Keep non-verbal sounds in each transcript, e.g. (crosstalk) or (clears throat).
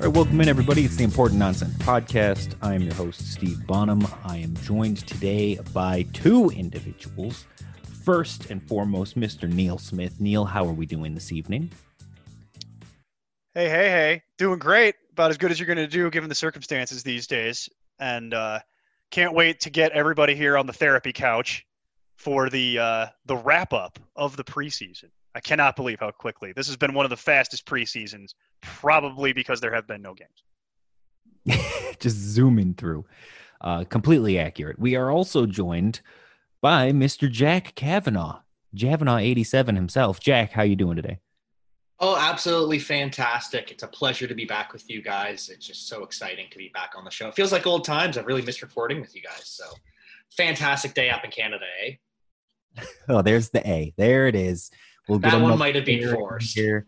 All right, welcome in, everybody. It's the Important Nonsense Podcast. I am your host, Steve Bonham. I am joined today by two individuals. First and foremost, Mr. Neil Smith. Neil, how are we doing this evening? Hey, hey, hey. Doing great. About as good as you're going to do given the circumstances these days. And uh, can't wait to get everybody here on the therapy couch for the uh, the wrap up of the preseason. I cannot believe how quickly. This has been one of the fastest preseasons, probably because there have been no games. (laughs) Just zooming through. Uh, completely accurate. We are also joined by Mr. Jack Kavanaugh, Javanaugh87 himself. Jack, how you doing today? Oh, absolutely fantastic. It's a pleasure to be back with you guys. It's just so exciting to be back on the show. It feels like old times. I've really missed recording with you guys. So fantastic day up in Canada, eh? (laughs) Oh, there's the A. There it is. We'll That them one might have been here- forced. Here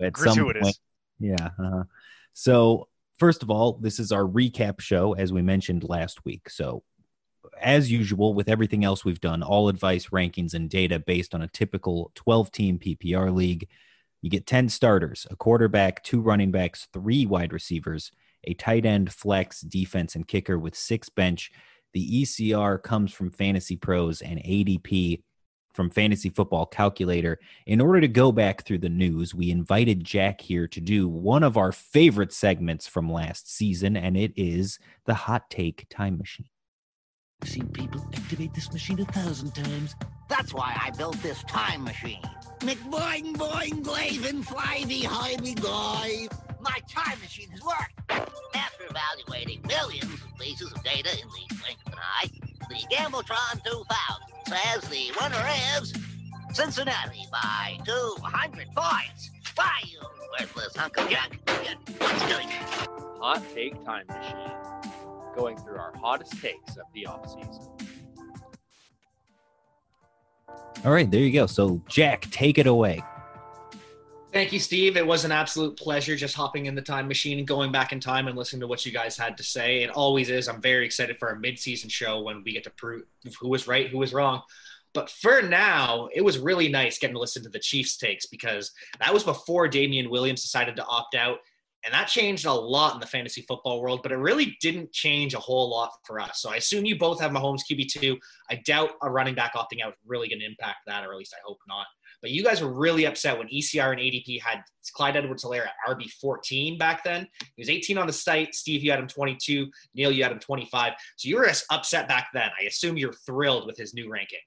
at some Gratuitous. Yeah. uh So, first of all, this is our recap show, as we mentioned last week. So, as usual, with everything else we've done, all advice, rankings, and data based on a typical 12 team PPR league. You get 10 starters, a quarterback, two running backs, three wide receivers, a tight end, flex, defense, and kicker with six bench. The ECR comes from Fantasy Pros and ADP from Fantasy Football Calculator. In order to go back through the news, we invited Jack here to do one of our favorite segments from last season, and it is the Hot Take Time Machine. I've seen people activate this machine a thousand times. That's why I built this time machine. McBoing, boing, glavin, flyby, hivey, guy. My time machine has worked. After evaluating millions of pieces of data in the blink of an eye, the Gambletron 2000 says the winner is Cincinnati by 200 points. Why, you worthless hunk of junk? Let's do. Hot Take Time Machine, going through our hottest takes of the offseason. All right, there you go. So, Jack, take it away. Thank you, Steve. It was an absolute pleasure just hopping in the time machine and going back in time and listening to what you guys had to say. It always is. I'm very excited for our mid-season show when we get to prove who was right, who was wrong. But for now, it was really nice getting to listen to the Chiefs takes because that was before Damien Williams decided to opt out. And that changed a lot in the fantasy football world, but it really didn't change a whole lot for us. So I assume you both have Mahomes QB2. I doubt a running back opting out is really going to impact that, or at least I hope not. But you guys were really upset when ECR and ADP had Clyde Edwards Helaire at RB 14 back then. He was 18 on the site. Steve, you had him 22. Neil, you had him 25. So you were as upset back then. I assume you're thrilled with his new ranking.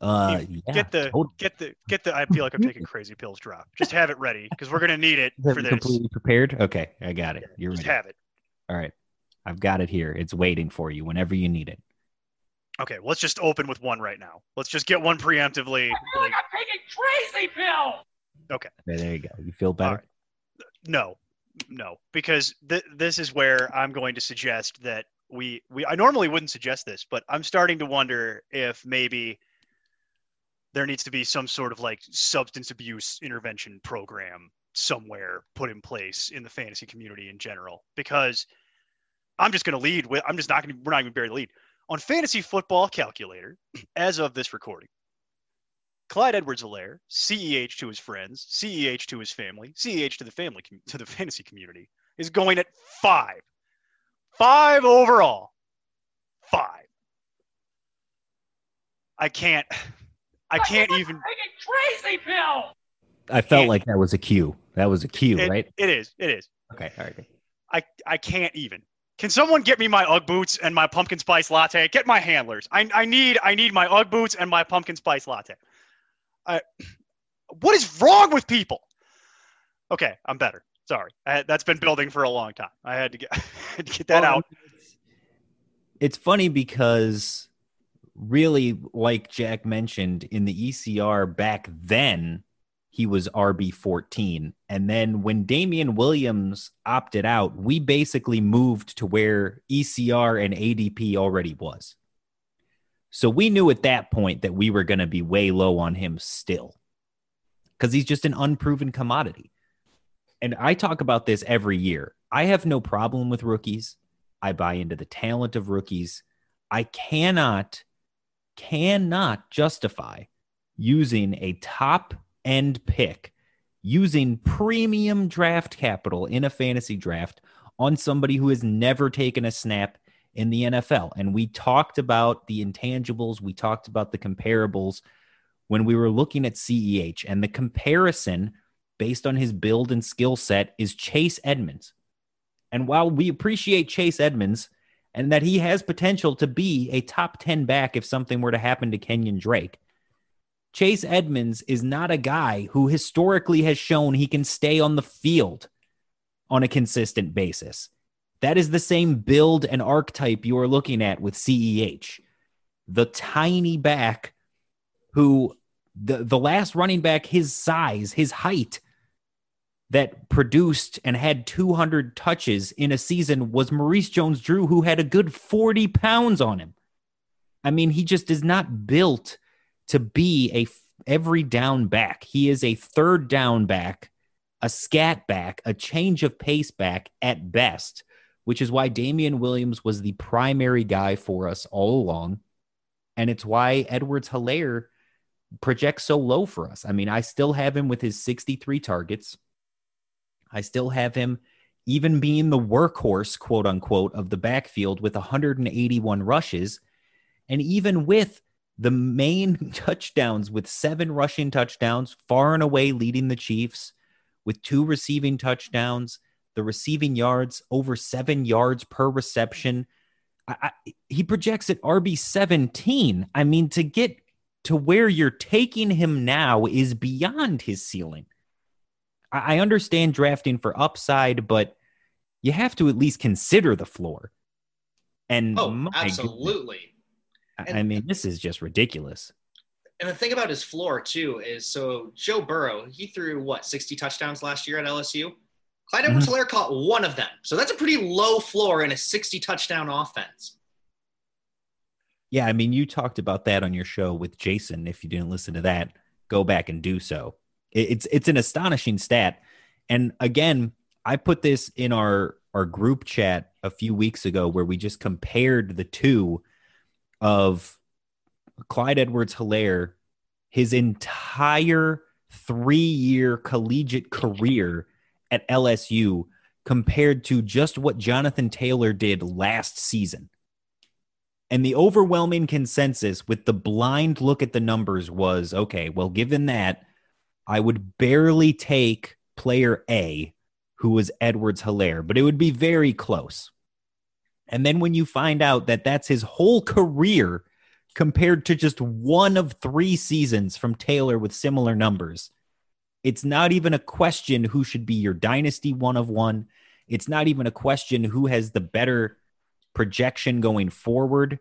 Uh, yeah, get the totally. get the get the I feel like I'm taking crazy pills drop. Just have it ready because we're gonna need it for you this. completely prepared. Okay, I got it. You're Just ready. have it. All right, I've got it here. It's waiting for you whenever you need it. Okay, well, let's just open with one right now. Let's just get one preemptively. I feel like- like I'm taking crazy pill. Okay, there you go. You feel better? All right. No, no, because th- this is where I'm going to suggest that we we I normally wouldn't suggest this, but I'm starting to wonder if maybe there needs to be some sort of like substance abuse intervention program somewhere put in place in the fantasy community in general because I'm just going to lead with I'm just not going to we're not even bury the lead on fantasy football calculator (clears throat) as of this recording. Clyde Edwards-Helaire, CEH to his friends, CEH to his family, CEH to the family to the (laughs) fantasy community is going at five, five overall, five. I can't, I can't even. Crazy pill. I felt like that was a cue. That was a cue, It- right? It is, it is. Okay, all right. I I can't even. Can someone get me my UGG boots and my pumpkin spice latte? Get my handlers. I I need I need my UGG boots and my pumpkin spice latte. I, what is wrong with people? Okay, I'm better. Sorry, I, that's been building for a long time. I had to get (laughs) had to get that Well, out. It's funny because really, like Jack mentioned, in the ECR back then, he was RB 14. And then when Damien Williams opted out, we basically moved to where ECR and ADP already was. So we knew at that point that we were going to be way low on him still because he's just an unproven commodity. And I talk about this every year. I have no problem with rookies. I buy into the talent of rookies. I cannot, cannot justify using a top end pick, using premium draft capital in a fantasy draft on somebody who has never taken a snap in the NFL. And we talked about the intangibles, we talked about the comparables when we were looking at CEH, and the comparison based on his build and skill set is Chase Edmonds. And while we appreciate Chase Edmonds and that he has potential to be a top 10 back if something were to happen to Kenyon Drake, Chase Edmonds is not a guy who historically has shown he can stay on the field on a consistent basis. That is the same build and archetype you are looking at with CEH. The tiny back who the, the last running back, his size, his height that produced and had 200 touches in a season was Maurice Jones Drew, who had a good 40 pounds on him. I mean, he just is not built to be a every down back. He is a third down back, a scat back, a change of pace back at best, which is why Damien Williams was the primary guy for us all along. And it's why Edwards Helaire projects so low for us. I mean, I still have him with his 63 targets. I still have him even being the workhorse, quote unquote, of the backfield with 181 rushes. And even with the main (laughs) touchdowns with seven rushing touchdowns, far and away leading the Chiefs with two receiving touchdowns, the receiving yards over seven yards per reception. I, I, he projects at RB 17. I mean, to get to where you're taking him now is beyond his ceiling. I, I understand drafting for upside, but you have to at least consider the floor. And oh, absolutely. And, I mean, this is just ridiculous. And the thing about his floor too is so Joe Burrow, he threw what 60 touchdowns last year at LSU. Clyde Edwards Helaire mm-hmm. caught one of them. So that's a pretty low floor in a 60 touchdown offense. Yeah, I mean, you talked about that on your show with Jason. If you didn't listen to that, go back and do so. It's it's an astonishing stat. And again, I put this in our our group chat a few weeks ago where we just compared the two of Clyde Edwards Helaire, his entire three year collegiate career at LSU compared to just what Jonathan Taylor did last season. And the overwhelming consensus with the blind look at the numbers was okay, well, given that, I would barely take player A, who was Edwards Helaire, but it would be very close. And then when you find out that that's his whole career compared to just one of three seasons from Taylor with similar numbers, it's not even a question who should be your dynasty one of one. It's not even a question who has the better projection going forward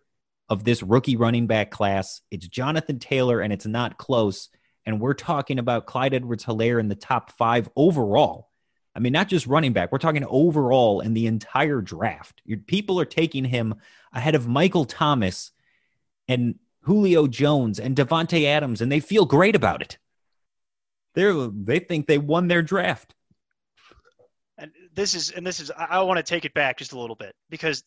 of this rookie running back class. It's Jonathan Taylor, and it's not close. And we're talking about Clyde Edwards Helaire in the top five overall. I mean, not just running back. We're talking overall in the entire draft. People are taking him ahead of Michael Thomas and Julio Jones and Davante Adams, and they feel great about it. They they think they won their draft. And this is and this is I, I want to take it back just a little bit because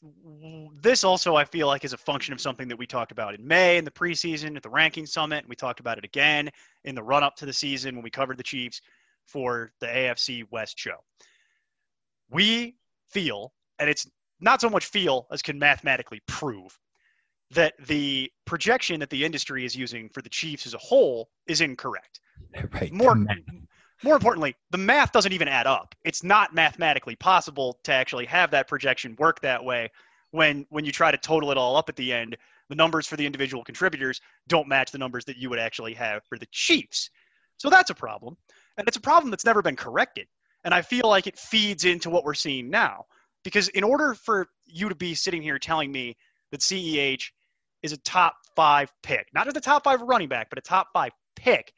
this also I feel like is a function of something that we talked about in May in the preseason at the ranking summit, and we talked about it again in the run up to the season when we covered the Chiefs for the AFC West show. We feel, and it's not so much feel as can mathematically prove, that the projection that the industry is using for the Chiefs as a whole is incorrect. Right. More, (laughs) more importantly, the math doesn't even add up. It's not mathematically possible to actually have that projection work that way when when you try to total it all up at the end. The numbers for the individual contributors don't match the numbers that you would actually have for the Chiefs. So that's a problem. And it's a problem that's never been corrected. And I feel like it feeds into what we're seeing now. Because in order for you to be sitting here telling me that CEH is a top five pick, not just a top five running back, but a top five pick,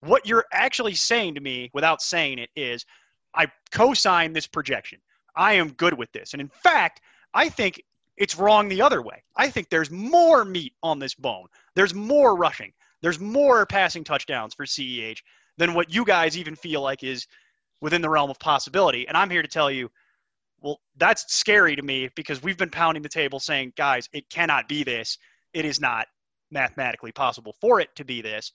what you're actually saying to me without saying it is I co sign this projection. I am good with this. And in fact, I think it's wrong the other way. I think there's more meat on this bone. There's more rushing. There's more passing touchdowns for CEH than what you guys even feel like is within the realm of possibility. And I'm here to tell you, well, that's scary to me because we've been pounding the table saying, guys, it cannot be this. It is not mathematically possible for it to be this.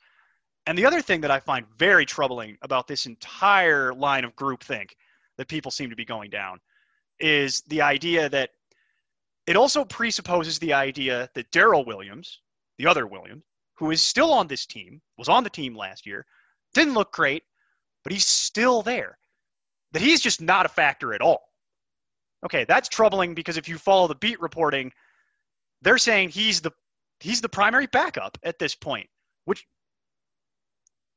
And the other thing that I find very troubling about this entire line of groupthink that people seem to be going down is the idea that it also presupposes the idea that Darrel Williams, the other Williams, who is still on this team, was on the team last year, didn't look great, but he's still there. That he's just not a factor at all. Okay, that's troubling because if you follow the beat reporting, they're saying he's the he's the primary backup at this point. Which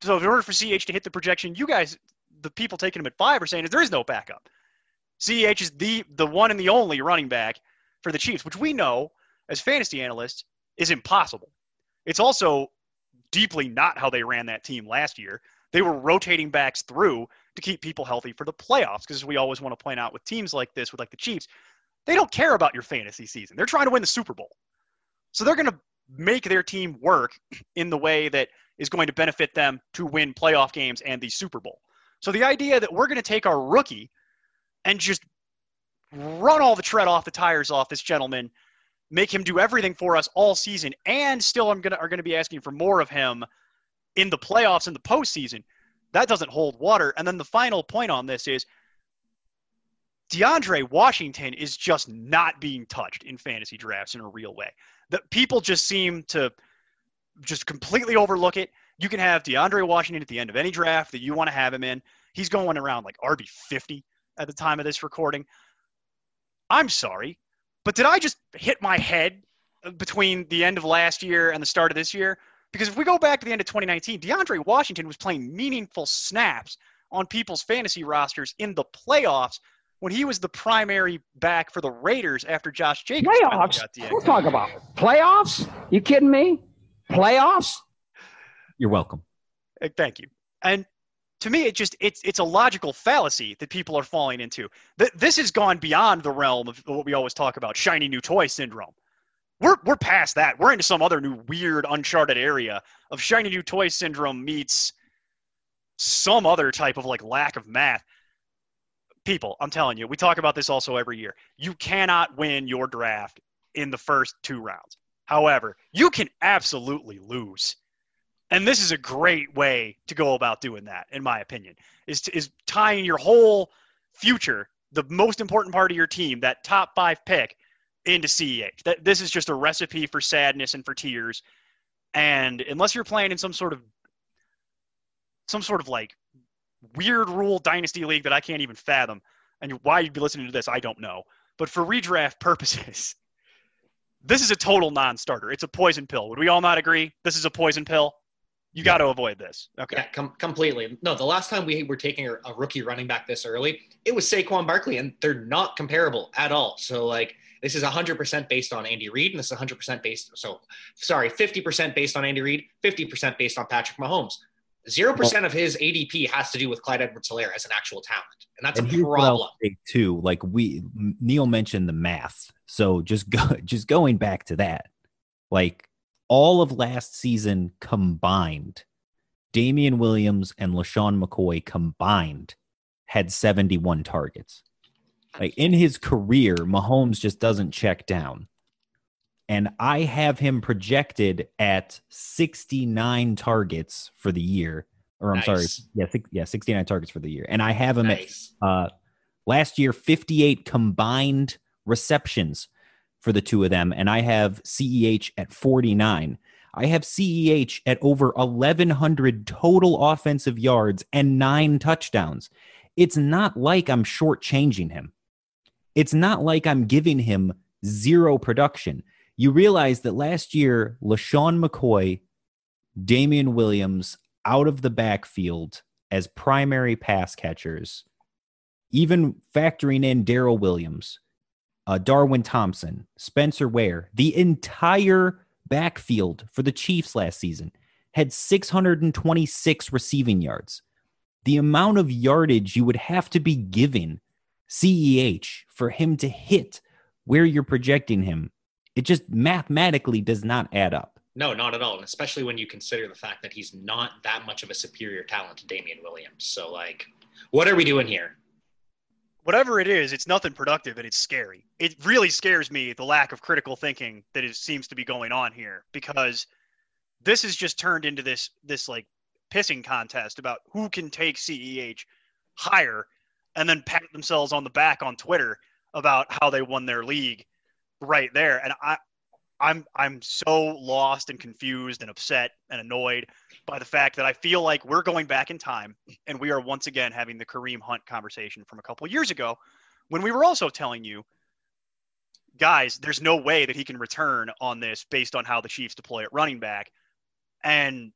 so in order for CH to hit the projection, you guys, the people taking him at five, are saying is there is no backup. CH is the the one and the only running back for the Chiefs, which we know as fantasy analysts is impossible. It's also deeply not how they ran that team last year. They were rotating backs through to keep people healthy for the playoffs because we always want to point out with teams like this, with like the Chiefs, they don't care about your fantasy season. They're trying to win the Super Bowl. So they're going to make their team work in the way that is going to benefit them to win playoff games and the Super Bowl. So the idea that we're going to take our rookie and just run all the tread off the tires off this gentleman, make him do everything for us all season, and still I'm gonna are gonna be asking for more of him in the playoffs in the postseason. That doesn't hold water. And then the final point on this is DeAndre Washington is just not being touched in fantasy drafts in a real way. That people just seem to just completely overlook it. You can have DeAndre Washington at the end of any draft that you want to have him in. He's going around like RB 50 at the time of this recording. I'm sorry, but did I just hit my head between the end of last year and the start of this year? Because if we go back to the end of 2019, DeAndre Washington was playing meaningful snaps on people's fantasy rosters in the playoffs when he was the primary back for the Raiders after Josh Jacobs. Playoffs? We'll talk about playoffs. You kidding me? Playoffs? You're welcome. Thank you. And to me, it just it's it's a logical fallacy that people are falling into. Th- this has gone beyond the realm of what we always talk about, shiny new toy syndrome. We're we're past that. We're into some other new weird, uncharted area of shiny new toy syndrome meets some other type of like lack of math. People, I'm telling you, we talk about this also every year. You cannot win your draft in the first two rounds. However, you can absolutely lose. And this is a great way to go about doing that, in my opinion, is, to, is tying your whole future, the most important part of your team, that top five pick, into CEH. That, this is just a recipe for sadness and for tears. And unless you're playing in some sort of some sort of like weird rule dynasty league that I can't even fathom, and why you'd be listening to this, I don't know. But for redraft (laughs) purposes, this is a total non-starter. It's a poison pill. Would we all not agree? This is a poison pill. You got to avoid this. Okay. Yeah, com- completely. No, the last time we were taking a, a rookie running back this early, it was Saquon Barkley, and they're not comparable at all. So, like, this is 100% based on Andy Reid, and this is 100% based. So, sorry, 50% based on Andy Reid, 50% based on Patrick Mahomes. Zero percent of his ADP has to do with Clyde Edwards-Helaire as an actual talent, and that's and a here's what problem. say, too. Like we, Neil mentioned the math, so just go, (laughs) just going back to that, like all of last season combined, Damien Williams and LeSean McCoy combined had 71 targets. Like in his career, Mahomes just doesn't check down. And I have him projected at 69 targets for the year. Or I'm sorry, yeah, six, yeah, 69 targets for the year. And I have him Nice. at uh last year 58 combined receptions for the two of them and I have CEH at 49. I have CEH at over 1100 total offensive yards and 9 touchdowns. It's not like I'm shortchanging him. It's not like I'm giving him zero production. You realize that last year, LeSean McCoy, Damien Williams out of the backfield as primary pass catchers, even factoring in Darrel Williams, uh, Darwin Thompson, Spencer Ware, the entire backfield for the Chiefs last season had 626 receiving yards. The amount of yardage you would have to be giving CEH for him to hit where you're projecting him, it just mathematically does not add up. No, not at all. And especially when you consider the fact that he's not that much of a superior talent to Damien Williams. So, like, what are we doing here? Whatever it is, it's nothing productive and it's scary. It really scares me the lack of critical thinking that is, seems to be going on here because this has just turned into this this like pissing contest about who can take CEH higher and then pat themselves on the back on Twitter about how they won their league right there. And I I'm I'm so lost and confused and upset and annoyed by the fact that I feel like we're going back in time and we are once again having the Kareem Hunt conversation from a couple years ago when we were also telling you guys there's no way that he can return on this based on how the Chiefs deploy at running back. And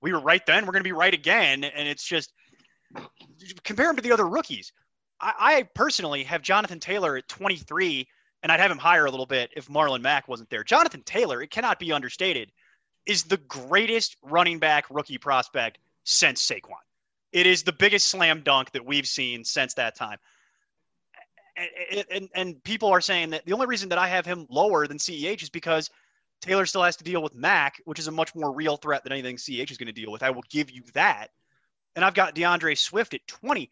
we were right then we're going to be right again. And it's just compare him to the other rookies. I, I personally have Jonathan Taylor at 23 and I'd have him higher a little bit if Marlon Mack wasn't there. Jonathan Taylor, it cannot be understated, is the greatest running back rookie prospect since Saquon. It is the biggest slam dunk that we've seen since that time. And, and, and people are saying that the only reason that I have him lower than CEH is because Taylor still has to deal with Mack, which is a much more real threat than anything CEH is going to deal with. I will give you that. And I've got D'Andre Swift at 20.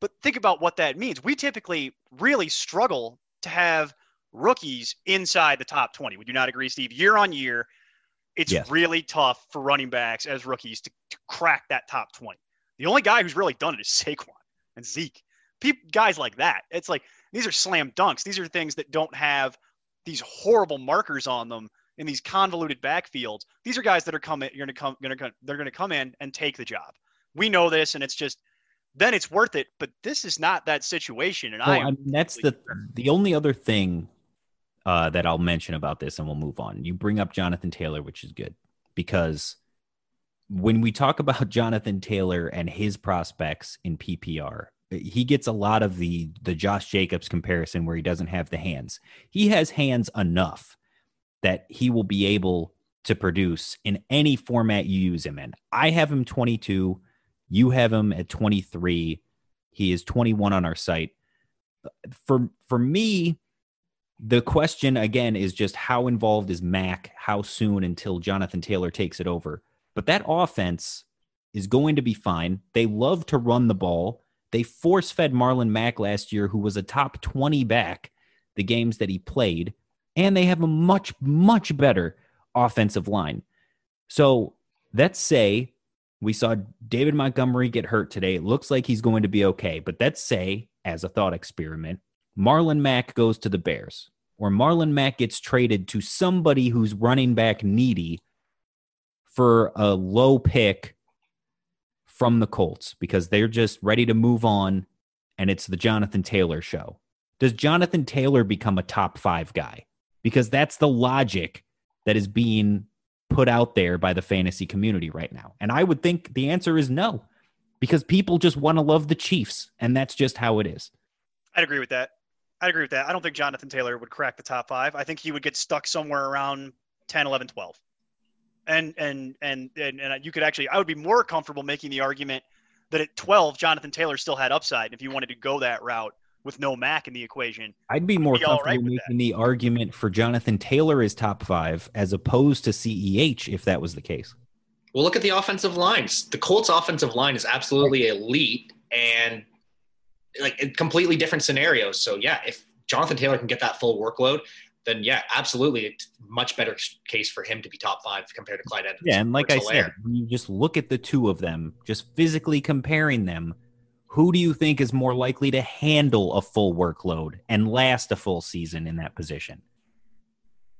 But think about what that means. We typically really struggle to have rookies inside the top 20. Would you not agree, Steve? Year on year, it's Yes. really tough for running backs as rookies to, to crack that top 20. The only guy who's really done it is (laughs) Saquon and Zeke. People, guys like that. It's like these are slam dunks. These are things that don't have these horrible markers on them in these convoluted backfields. These are guys that are coming. You're gonna come. Gonna come- they're gonna come in and take the job. We know this, and it's just then it's worth it. But this is not that situation, and Well, I I mean, that's the the only other thing uh, that I'll mention about this, and we'll move on. You bring up Jonathan Taylor, which is good because when we talk about (laughs) Jonathan Taylor and his prospects in PPR, he gets a lot of the the Josh Jacobs comparison where he doesn't have the hands. He has hands enough that he will be able to produce in any format you use him in. I have him 22, you have him at 23. He is 21 on our site. For for me, the question again is just how involved is Mack? How soon until Jonathan Taylor takes it over? But that offense is going to be fine. They love to run the ball. They force fed Marlon Mack last year, who was a top 20 back the games that he played. And they have a much, much better offensive line. So let's say we saw David Montgomery get hurt today. It looks like he's going to be okay. But let's say, as a thought experiment, Marlon Mack goes to the Bears, or Marlon Mack gets traded to somebody who's running back needy for a low pick from the Colts because they're just ready to move on and it's the Jonathan Taylor show. Does Jonathan Taylor become a top five guy? Because that's the logic that is being put out there by the fantasy community right now. And I would think the answer is no, because people just want to love the Chiefs, and that's just how it is. I'd agree with that. I'd agree with that. I don't think Jonathan Taylor would crack the top five. I think he would get stuck somewhere around 10, 11, 12. And and and and, and you could actually, I would be more comfortable making the argument that at 12, Jonathan Taylor still had upside. If you wanted to go that route with no Mack in the equation, I'd be more be comfortable right with making the argument for Jonathan Taylor as top five as opposed to CEH if that was the case. Well, look at the offensive lines. The Colts' offensive line is absolutely elite and like completely different scenarios. So yeah, if Jonathan Taylor can get that full workload, then yeah, absolutely, it's much better case for him to be top five compared to Clyde Edmonds. Yeah, and like I Helaire. said, when you just look at the two of them, just physically comparing them, who do you think is more likely to handle a full workload and last a full season in that position?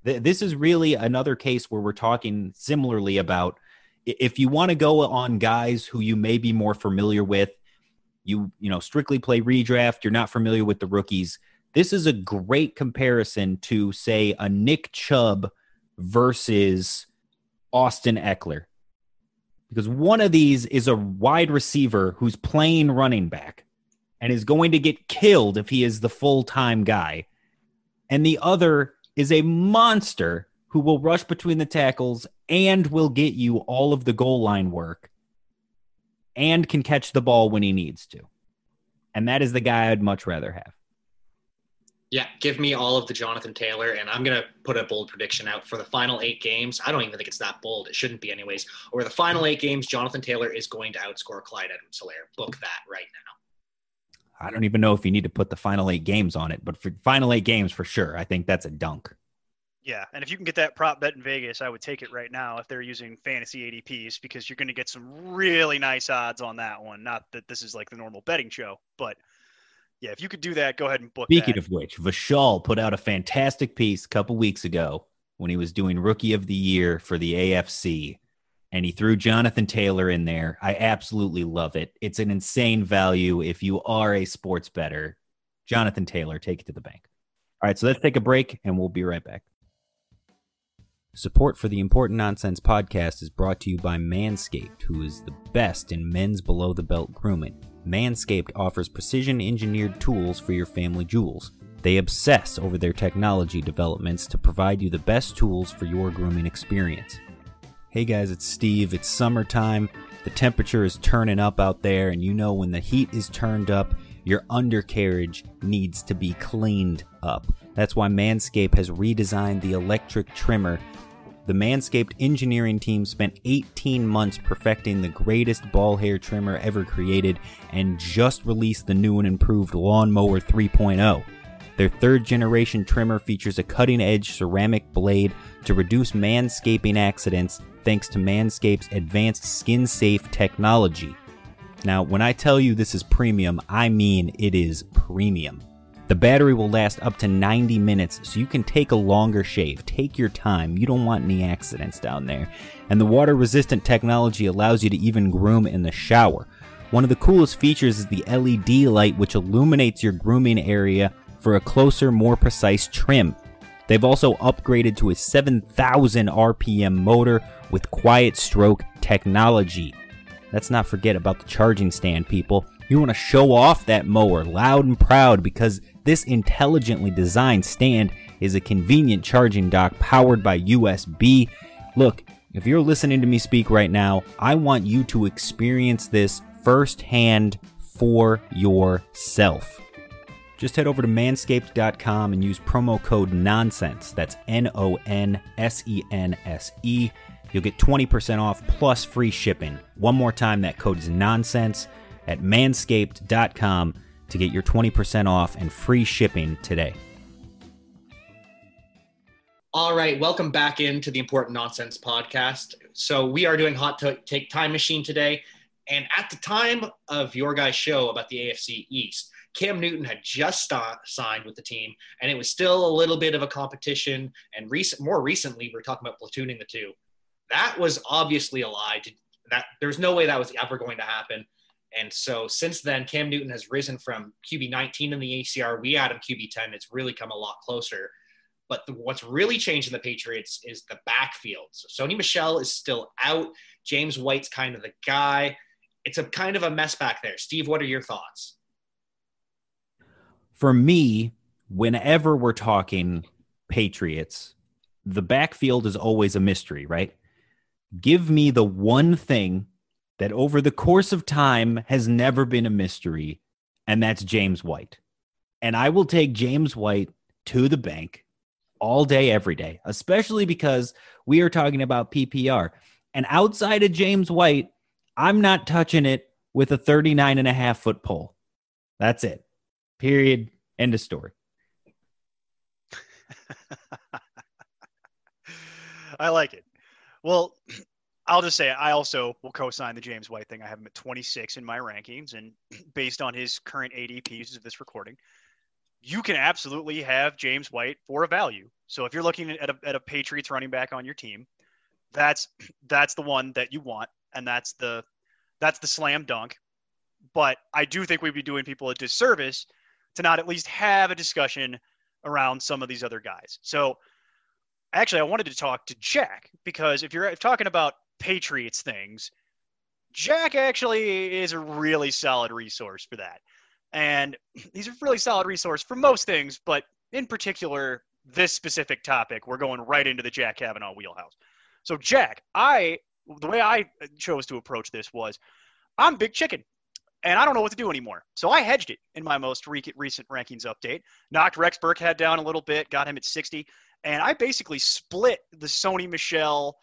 Th- This is really another case where we're talking similarly about if you want to go on guys who you may be more familiar with, you you know strictly play redraft, you're not familiar with the rookies. This is a great comparison to say a Nick Chubb versus Austin Ekeler. Because one of these is a wide receiver who's playing running back and is going to get killed if he is the full time guy. And the other is a monster who will rush between the tackles and will get you all of the goal line work and can catch the ball when he needs to. And that is the guy I'd much rather have. Yeah, give me all of the Jonathan Taylor, and I'm gonna put a bold prediction out for the final eight games. I don't even think it's that bold. It shouldn't be, anyways. Over the final eight games, Jonathan Taylor is going to outscore Clyde Edwards-Helaire. Book that right now. I don't even know if you need to put the final eight games on it, but for final eight games for sure, I think that's a dunk. Yeah, and if you can get that prop bet in Vegas, I would take it right now if they're using fantasy ADPs because you're going to get some really nice odds on that one. Not that this is like the normal betting show, but yeah, if you could do that, go ahead and book. Speaking that. of which, Vishal put out a fantastic piece a couple weeks ago when he was doing Rookie of the Year for the AFC, and he threw Jonathan Taylor in there. I absolutely love it. It's an insane value if you are a sports better. Jonathan Taylor, take it to the bank. All right, so let's take a break, and we'll be right back. Support for the Important Nonsense podcast is brought to you by Manscaped, who is the best in men's below the belt grooming. Manscaped offers precision engineered tools for your family jewels. They obsess over their technology developments to provide you the best tools for your grooming experience. Hey guys, it's Steve. It's summertime. The temperature is turning up out there, and you know when the heat is turned up, your undercarriage needs to be cleaned up. That's why Manscaped has redesigned the electric trimmer the Manscaped engineering team spent 18 months perfecting the greatest ball hair trimmer ever created and just released the new and improved Lawnmower 3.0. Their third generation trimmer features a cutting edge ceramic blade to reduce manscaping accidents thanks to Manscaped's advanced skin safe technology. Now, when I tell you this is premium, I mean it is premium. The battery will last up to 90 minutes, so you can take a longer shave. Take your time. You don't want any accidents down there. And the water resistant technology allows you to even groom in the shower. One of the coolest features is the LED light, which illuminates your grooming area for a closer, more precise trim. They've also upgraded to a 7,000 RPM motor with quiet stroke technology. Let's not forget about the charging stand, people. You want to show off that mower loud and proud because this intelligently designed stand is a convenient charging dock powered by USB. Look, if you're listening to me speak right now, I want you to experience this firsthand for yourself. Just head over to manscaped.com and use promo code NONSENSE. That's N O N S E N S E. You'll get 20% off plus free shipping. One more time, that code is NONSENSE at manscaped.com to get your 20% off and free shipping today. All right, welcome back into the Important Nonsense podcast. So we are doing Hot Take Time Machine today, and at the time of your guys' show about the AFC East, Cam Newton had just st- signed with the team, and it was still a little bit of a competition. And recent, more recently, we are talking about platooning the two. That was obviously a lie. To, that there's no way that was ever going to happen. And so since then, Cam Newton has risen from QB 19 in the ECR. We add him QB 10. It's really come a lot closer. But the, what's really changed in the Patriots is the backfield. So Sony Michel is still out. James White's kind of the guy. It's a kind of a mess back there. Steve, what are your thoughts? For me, whenever we're talking Patriots, the backfield is always a mystery, right? Give me the one thing that over the course of time has never been a mystery, and that's James White. And I will take James White to the bank all day, every day, especially because we are talking about PPR. And outside of James White, I'm not touching it with a 39 and a half foot pole. That's it. Period. End of story. (laughs) I like it. Well, I'll just say I also will co-sign the James White thing. I have him at 26 in my rankings, and (clears throat) based on his current ADPs of this recording, you can absolutely have James White for a value. So if you're looking at a, at a Patriots running back on your team, that's (clears throat) that's the one that you want, and that's the that's the slam dunk. But I do think we'd be doing people a disservice to not at least have a discussion around some of these other guys. So actually, I wanted to talk to Jack because if you're talking about Patriots things, Jack actually is a really solid resource for that. And (clears throat) he's a really solid resource for most things, but in particular this specific topic, we're going right into the Jack Kavanaugh wheelhouse. So, Jack, I the way I chose to approach this was, I'm big chicken, and I don't know what to do anymore. So I hedged it in my most re- recent rankings update. Knocked Rex Burkhead down a little bit, got him at 60, and I basically split the Sony Michel,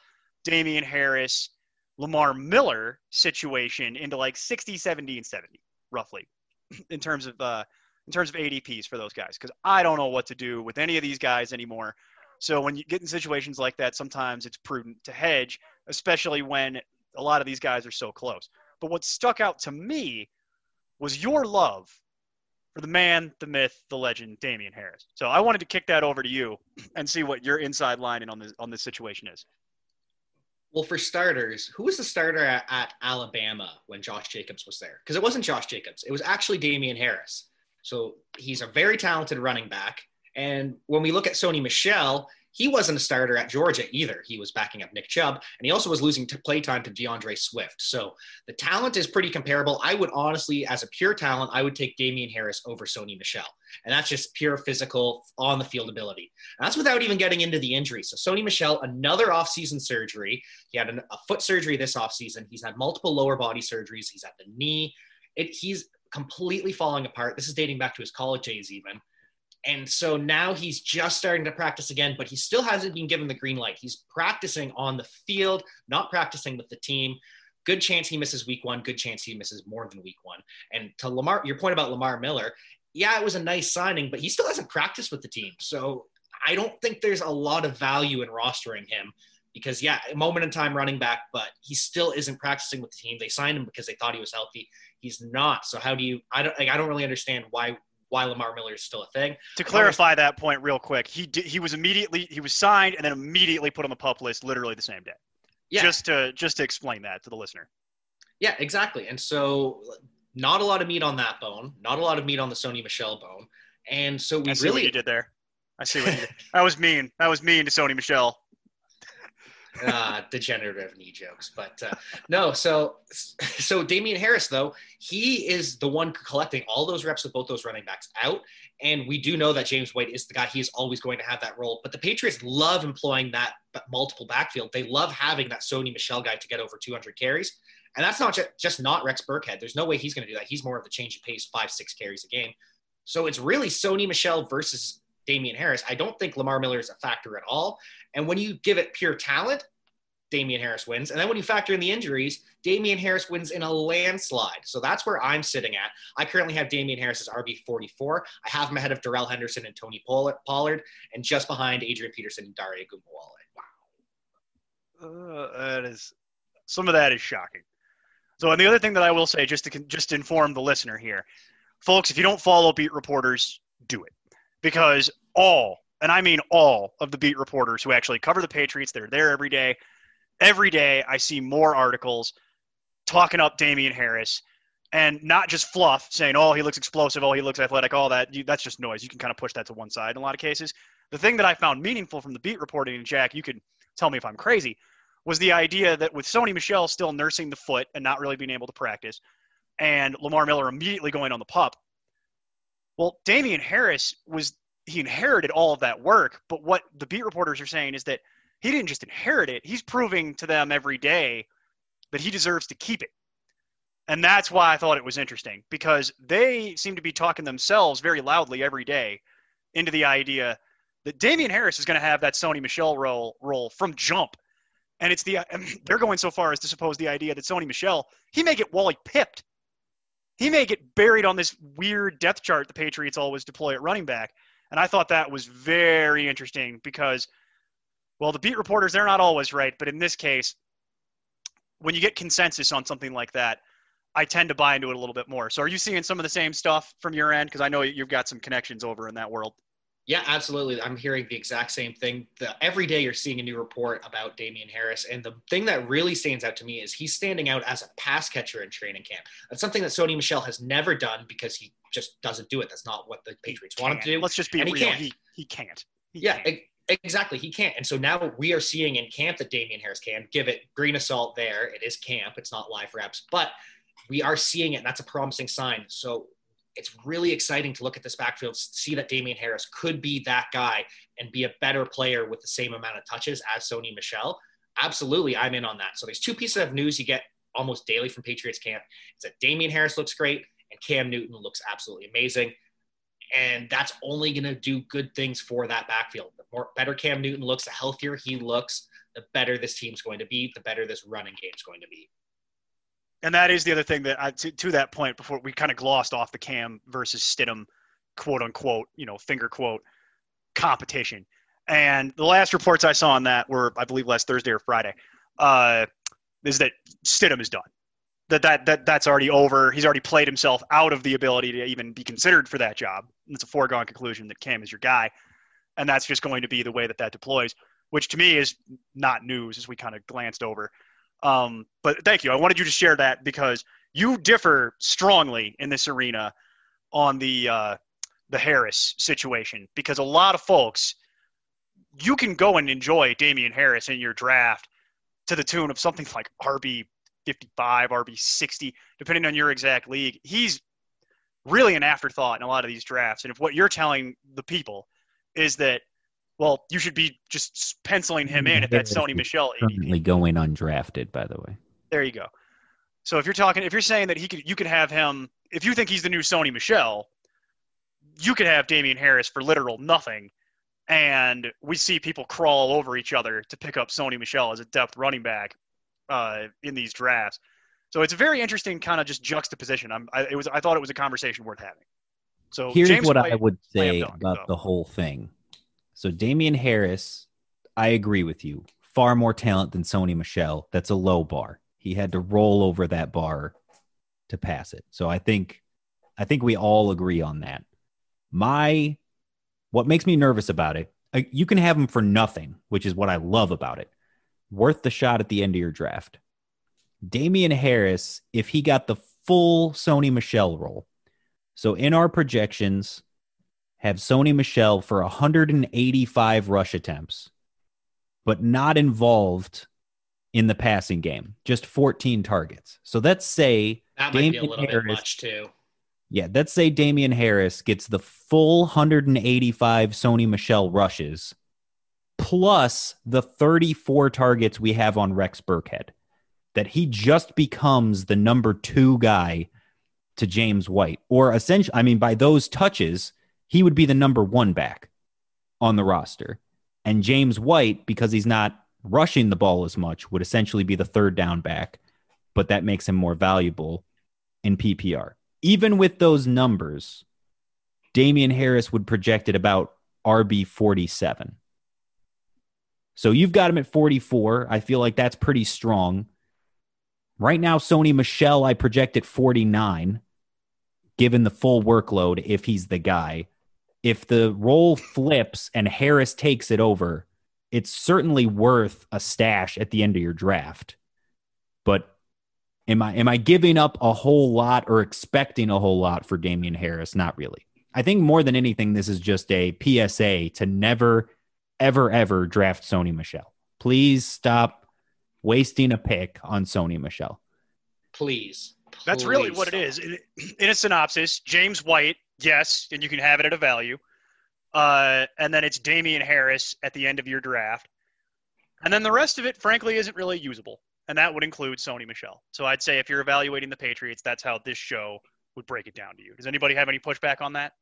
Damien Harris, Lamar Miller situation into like 60, 70, and 70, roughly, (clears throat) in terms of uh, in terms of ADPs for those guys, because I don't know what to do with any of these guys anymore. So when you get in situations like that, sometimes it's prudent to hedge, especially when a lot of these guys are so close. But what stuck out to me was your love for the man, the myth, the legend, Damien Harris. So I wanted to kick that over to you (clears throat) and see what your inside line on this on this situation is. Well, for starters, who was the starter at, at Alabama when Josh Jacobs was there? Because it wasn't Josh Jacobs; it was actually Damien Harris. So he's a very talented running back. And when we look at Sony Michel, he wasn't a starter at Georgia either. He was backing up Nick Chubb, and he also was losing to play time to D'Andre Swift. So the talent is pretty comparable. I would honestly, as a pure talent, I would take Damien Harris over Sony Michel. And that's just pure physical on the field ability. And that's without even getting into the injury. So Sony Michel, another offseason surgery. He had an, a foot surgery this offseason. He's had multiple lower body surgeries. He's at the knee. It, he's completely falling apart. This is dating back to his college days, even. And so now he's just starting to practice again, but he still hasn't been given the green light. He's practicing on the field, not practicing with the team. Good chance he misses week one. Good chance he misses more than week one. And to Lamar, your point about Lamar Miller, yeah, it was a nice signing, but he still hasn't practiced with the team. So I don't think there's a lot of value in rostering him because, yeah, a moment in time running back, but he still isn't practicing with the team. They signed him because they thought he was healthy. He's not. So how do you? I don't. Like, I don't really understand why why Lamar Miller is still a thing. To clarify that point real quick, he did, he was immediately he was signed and then immediately put on the pup list literally the same day. Yeah. Just to just to explain that to the listener. Yeah, exactly. And so not a lot of meat on that bone, not a lot of meat on the Sony Michel bone. And so we I see really what you did there. I see what you (laughs) did. That was mean. That was mean to Sony Michel. Uh, degenerative knee jokes. But uh, no, so so Damien Harris though he is the one collecting all those reps with both those running backs out, and we do know that James White is the guy he is always going to have that role. But the Patriots love employing that multiple backfield. They love having that Sony Michel guy to get over 200 carries. And that's not just, just not Rex Burkhead. There's no way he's going to do that. He's more of the change of pace, five, six carries a game. So it's really Sony Michel versus Damien Harris. I don't think Lamar Miller is a factor at all. And when you give it pure talent, Damien Harris wins. And then when you factor in the injuries, Damien Harris wins in a landslide. So that's where I'm sitting at. I currently have Damien Harris as RB 44. I have him ahead of Darrell Henderson and Tony Pollard, and just behind Adrian Peterson and Daria Gumawale. Uh, that is some of that is shocking. So, and the other thing that I will say, just to just inform the listener here, folks, if you don't follow beat reporters, do it because all, and I mean all, of the beat reporters who actually cover the Patriots, they're there every day. Every day, I see more articles talking up Damien Harris, and not just fluff, saying, "Oh, he looks explosive. Oh, he looks athletic." All that you, that's just noise. You can kind of push that to one side in a lot of cases. The thing that I found meaningful from the beat reporting, and Jack, you could tell me if I'm crazy, was the idea that with Sony Michel still nursing the foot and not really being able to practice, and Lamar Miller immediately going on the pup. Well, Damien Harris was he inherited all of that work, but what the beat reporters are saying is that he didn't just inherit it; he's proving to them every day that he deserves to keep it. And that's why I thought it was interesting because they seem to be talking themselves very loudly every day into the idea that Damien Harris is going to have that Sony Michel role role from jump. And it's the (clears throat) they're going so far as to suppose the idea that Sony Michel he may get Wally pipped. He may get buried on this weird depth chart the Patriots always deploy at running back. And I thought that was very interesting because, well, the beat reporters they're not always right, but in this case, when you get consensus on something like that, I tend to buy into it a little bit more. So, are you seeing some of the same stuff from your end? Because I know you've got some connections over in that world. Yeah, absolutely. I'm hearing the exact same thing. The, every day you're seeing a new report about Damien Harris. And the thing that really stands out to me is he's standing out as a pass catcher in training camp. That's something that Sony Michel has never done because he just doesn't do it. That's not what the Patriots want him to do. Let's just be and real. He can't. He, he can't. He yeah, can't. exactly. He can't. And so now we are seeing in camp that Damien Harris can. Give it green assault there. It is camp. It's not live reps, but we are seeing it. And that's a promising sign. So it's really exciting to look at this backfield, see that Damien Harris could be that guy and be a better player with the same amount of touches as Sony Michel. Absolutely, I'm in on that. So there's two pieces of news you get almost daily from Patriots camp. It's that Damien Harris looks great and Cam Newton looks absolutely amazing. And that's only going to do good things for that backfield. The more better Cam Newton looks, the healthier he looks, the better this team's going to be, the better this running game's going to be. And that is the other thing that I, to, to that point before we kind of glossed off the Cam versus Stidham, quote unquote, you know, finger quote competition. And the last reports I saw on that were, I believe, last Thursday or Friday, uh, is that Stidham is done. That, that that that's already over. He's already played himself out of the ability to even be considered for that job. It's a foregone conclusion that Cam is your guy, and that's just going to be the way that that deploys. Which to me is not news, as we kind of glanced over. Um, but thank you. I wanted you to share that because you differ strongly in this arena on the uh, the Harris situation because a lot of folks you can go and enjoy Damien Harris in your draft to the tune of something like RB 55, RB 60, depending on your exact league. He's really an afterthought in a lot of these drafts. And if what you're telling the people is that, well, you should be just penciling him in at that Sony Michel Currently going undrafted, by the way. There you go. So if you're talking, if you're saying that he could, you could have him. If you think he's the new Sony Michel, you could have Damien Harris for literal nothing, and we see people crawl over each other to pick up Sony Michel as a depth running back uh, in these drafts. So it's a very interesting kind of just juxtaposition. I'm, I, it was, I thought it was a conversation worth having. So here's James what White, I would say about the whole thing. So Damien Harris, I agree with you. Far more talent than Sony Michel. That's a low bar. He had to roll over that bar to pass it. So I think I think we all agree on that. My what makes me nervous about it, uh, you can have him for nothing, which is what I love about it. Worth the shot at the end of your draft. Damien Harris, if he got the full Sony Michel role. So in our projections, have Sony Michel for 185 rush attempts, but not involved in the passing game, just 14 targets. So let's say That might be a Damian little bit Harris- much too. yeah, let's say Damien Harris gets the full 185 Sony Michel rushes plus the 34 targets we have on Rex Burkhead. That he just becomes the number two guy to James White. Or essentially, I mean, by those touches, he would be the number one back on the roster. And James White, because he's not rushing the ball as much, would essentially be the third down back, but that makes him more valuable in PPR. Even with those numbers, Damien Harris would project at about RB 47. So you've got him at 44. I feel like that's pretty strong. Right now, Sony Michel, I project at 49, given the full workload if he's the guy. If the role flips and Harris takes it over, it's certainly worth a stash at the end of your draft. But am I am I giving up a whole lot or expecting a whole lot for Damien Harris? Not really. I think more than anything, this is just a PSA to never, ever, ever draft Sony Michel. Please stop wasting a pick on Sony Michel. Please. That's really what it is. In, in a synopsis, James White, yes, and you can have it at a value. Uh, and then it's Damien Harris at the end of your draft. And then the rest of it, frankly, isn't really usable. And that would include Sony Michel. So I'd say if you're evaluating the Patriots, that's how this show would break it down to you. Does anybody have any pushback on that?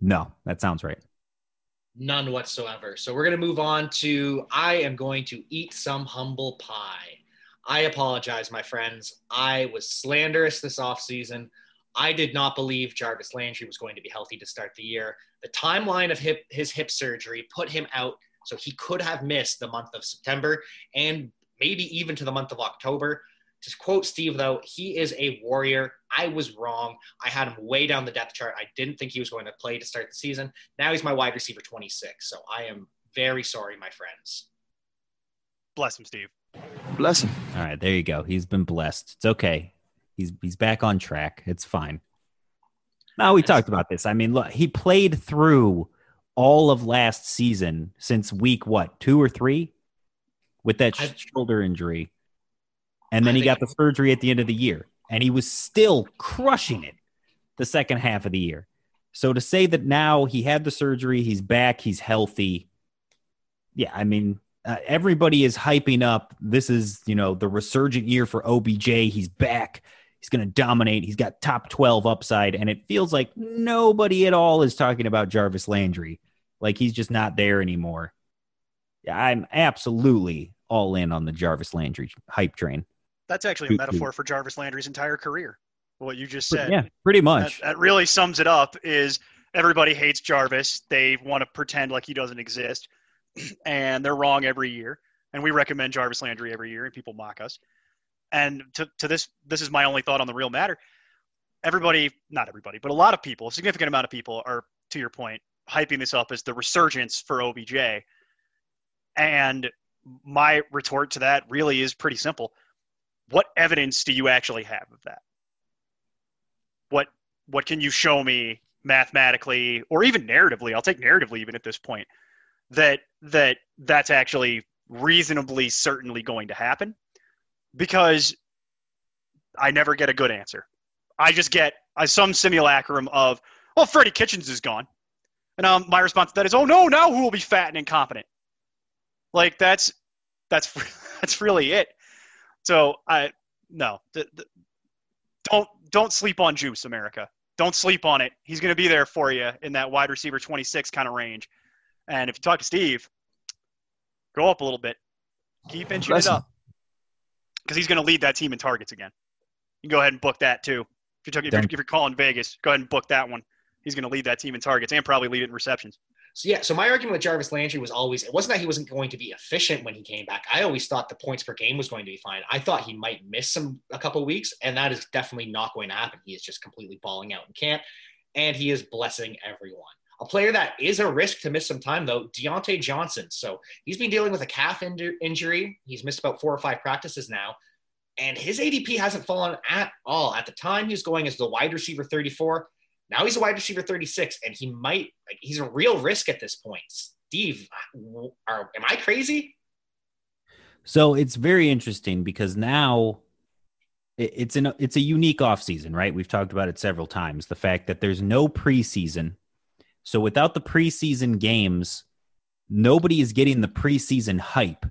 No, that sounds right. None whatsoever. So we're going to move on to I am going to eat some humble pie. I apologize, my friends. I was slanderous this offseason. I did not believe Jarvis Landry was going to be healthy to start the year. The timeline of hip, his hip surgery put him out, so he could have missed the month of September and maybe even to the month of October. To quote Steve, though, he is a warrior. I was wrong. I had him way down the depth chart. I didn't think he was going to play to start the season. Now he's my wide receiver 26. So I am very sorry, my friends. Bless him, Steve. Bless him. All right, there you go. He's been blessed. It's okay. He's he's back on track. It's fine. Now we talked about this. I mean, look, he played through all of last season since week what two or three with that shoulder injury, and then I he got the surgery at the end of the year, and he was still crushing it the second half of the year. So to say that now he had the surgery, he's back, he's healthy. Yeah, I mean, uh, everybody is hyping up. This is, you know, the resurgent year for OBJ. He's back. He's going to dominate. He's got top 12 upside. And it feels like nobody at all is talking about Jarvis Landry. Like he's just not there anymore. Yeah, I'm absolutely all in on the Jarvis Landry hype train. That's actually a metaphor for Jarvis Landry's entire career. What you just said. Yeah, pretty much. That, that really sums it up. Is everybody hates Jarvis? They want to pretend like he doesn't exist, (clears throat) and they're wrong every year. And we recommend Jarvis Landry every year, and people mock us. And to, to this, this is my only thought on the real matter. Everybody, not everybody, but a lot of people, a significant amount of people are, to your point, hyping this up as the resurgence for OBJ. And my retort to that really is pretty simple. What evidence do you actually have of that? What what can you show me mathematically or even narratively? I'll take narratively even at this point that that that's actually reasonably certainly going to happen because I never get a good answer. I just get uh, some simulacrum of, well, Freddie Kitchens is gone. And um, my response to that is, oh no, now who will be fat and incompetent? Like that's that's (laughs) that's really it. So I no, the, the, don't don't sleep on Juice, America. Don't sleep on it. He's going to be there for you in that wide receiver 26 kind of range. And if you talk to Steve, go up a little bit. Keep inching Listen. it up because he's going to lead that team in targets again. You can go ahead and book that too. If you're, talking, if you're, Done. if you're calling Vegas, go ahead and book that one. He's going to lead that team in targets and probably lead it in receptions. So yeah, so my argument with Jarvis Landry was always it wasn't that he wasn't going to be efficient when he came back. I always thought the points per game was going to be fine. I thought he might miss some a couple weeks, and that is definitely not going to happen. He is just completely balling out in camp, and he is blessing everyone. A player that is a risk to miss some time though, Diontae Johnson. So he's been dealing with a calf inju- injury. He's missed about four or five practices now, and his ADP hasn't fallen at all. At the time, he was going as the wide receiver 34. Now he's a wide receiver 36, and he might like he's a real risk at this point. Steve, are, am I crazy? So it's very interesting because now it's an it's a unique offseason, right? We've talked about it several times. The fact that there's no preseason. So without the preseason games, nobody is getting the preseason hype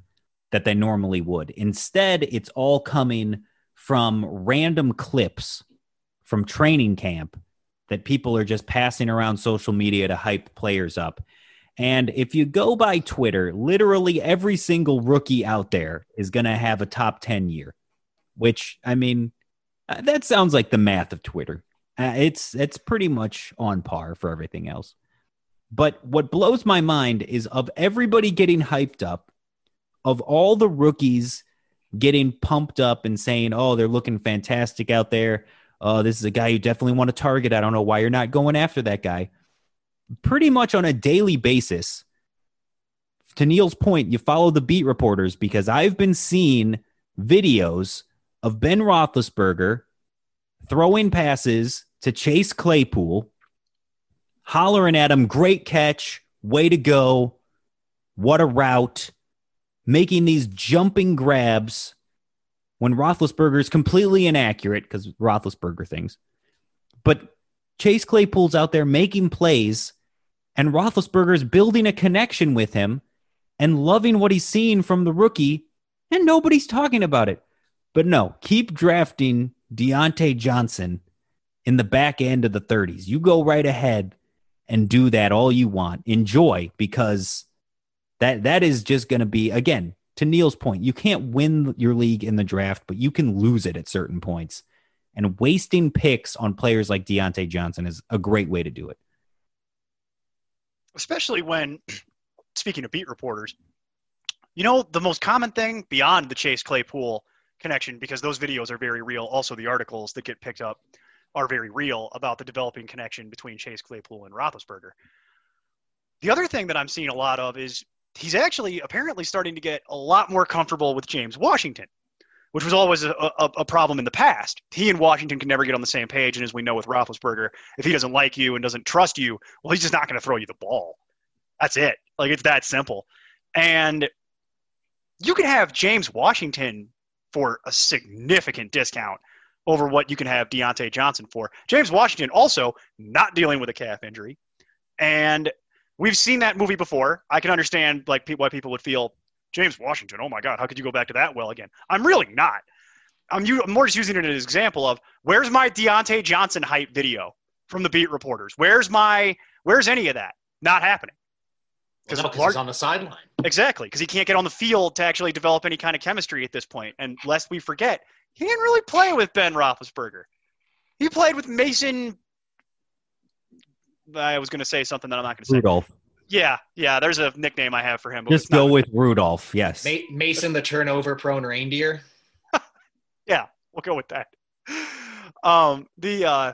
that they normally would. Instead, it's all coming from random clips from training camp that people are just passing around social media to hype players up. And if you go by Twitter, literally every single rookie out there is going to have a top 10 year, which I mean, uh, that sounds like the math of Twitter. Uh, it's it's pretty much on par for everything else. But what blows my mind is of everybody getting hyped up, of all the rookies getting pumped up and saying, "Oh, they're looking fantastic out there. Oh, this is a guy you definitely want to target. I don't know why you're not going after that guy." Pretty much on a daily basis. To Neil's point, you follow the beat reporters because I've been seeing videos of Ben Roethlisberger throwing passes to Chase Claypool, hollering at him, "Great catch, way to go, what a route!" Making these jumping grabs when Roethlisberger is completely inaccurate because Roethlisberger things. But Chase Claypool's out there making plays, and Roethlisberger's building a connection with him and loving what he's seeing from the rookie, and nobody's talking about it. But no, keep drafting Diontae Johnson in the back end of the 30s. You go right ahead and do that all you want. Enjoy because that that is just going to be again to Neil's point. You can't win your league in the draft, but you can lose it at certain points. And wasting picks on players like Diontae Johnson is a great way to do it. especially when (clears throat) speaking of beat reporters you know the most common thing beyond the chase claypool connection because those videos are very real also the articles that get picked up are very real about the developing connection between chase claypool and roethlisberger the other thing that i'm seeing a lot of is he's actually apparently starting to get a lot more comfortable with james washington which was always a, a, a problem in the past. He and Washington can never get on the same page, and as we know with Roethlisberger, if he doesn't like you and doesn't trust you, well, he's just not going to throw you the ball. That's it. Like it's that simple. And you can have James Washington for a significant discount over what you can have Diontae Johnson for. James Washington also not dealing with a calf injury, and we've seen that movie before. I can understand like pe- why people would feel James Washington. Oh my God, how could you go back to that well again? I'm really not. I'm, u- I'm more just using it as an example of where's my Diontae Johnson hype video from the beat reporters? Where's my where's any of that? Not happening. Well, no, large- he's on the sideline. Exactly, because he can't get on the field to actually develop any kind of chemistry at this point. And lest we forget, he didn't really play with Ben Roethlisberger. He played with Mason. I was going to say something that I'm not going to say. Rudolph. Yeah, yeah. There's a nickname I have for him. But Just go with Rudolph. Yes. Ma- Mason, the turnover-prone reindeer. (laughs) Yeah, we'll go with that. Um, the uh,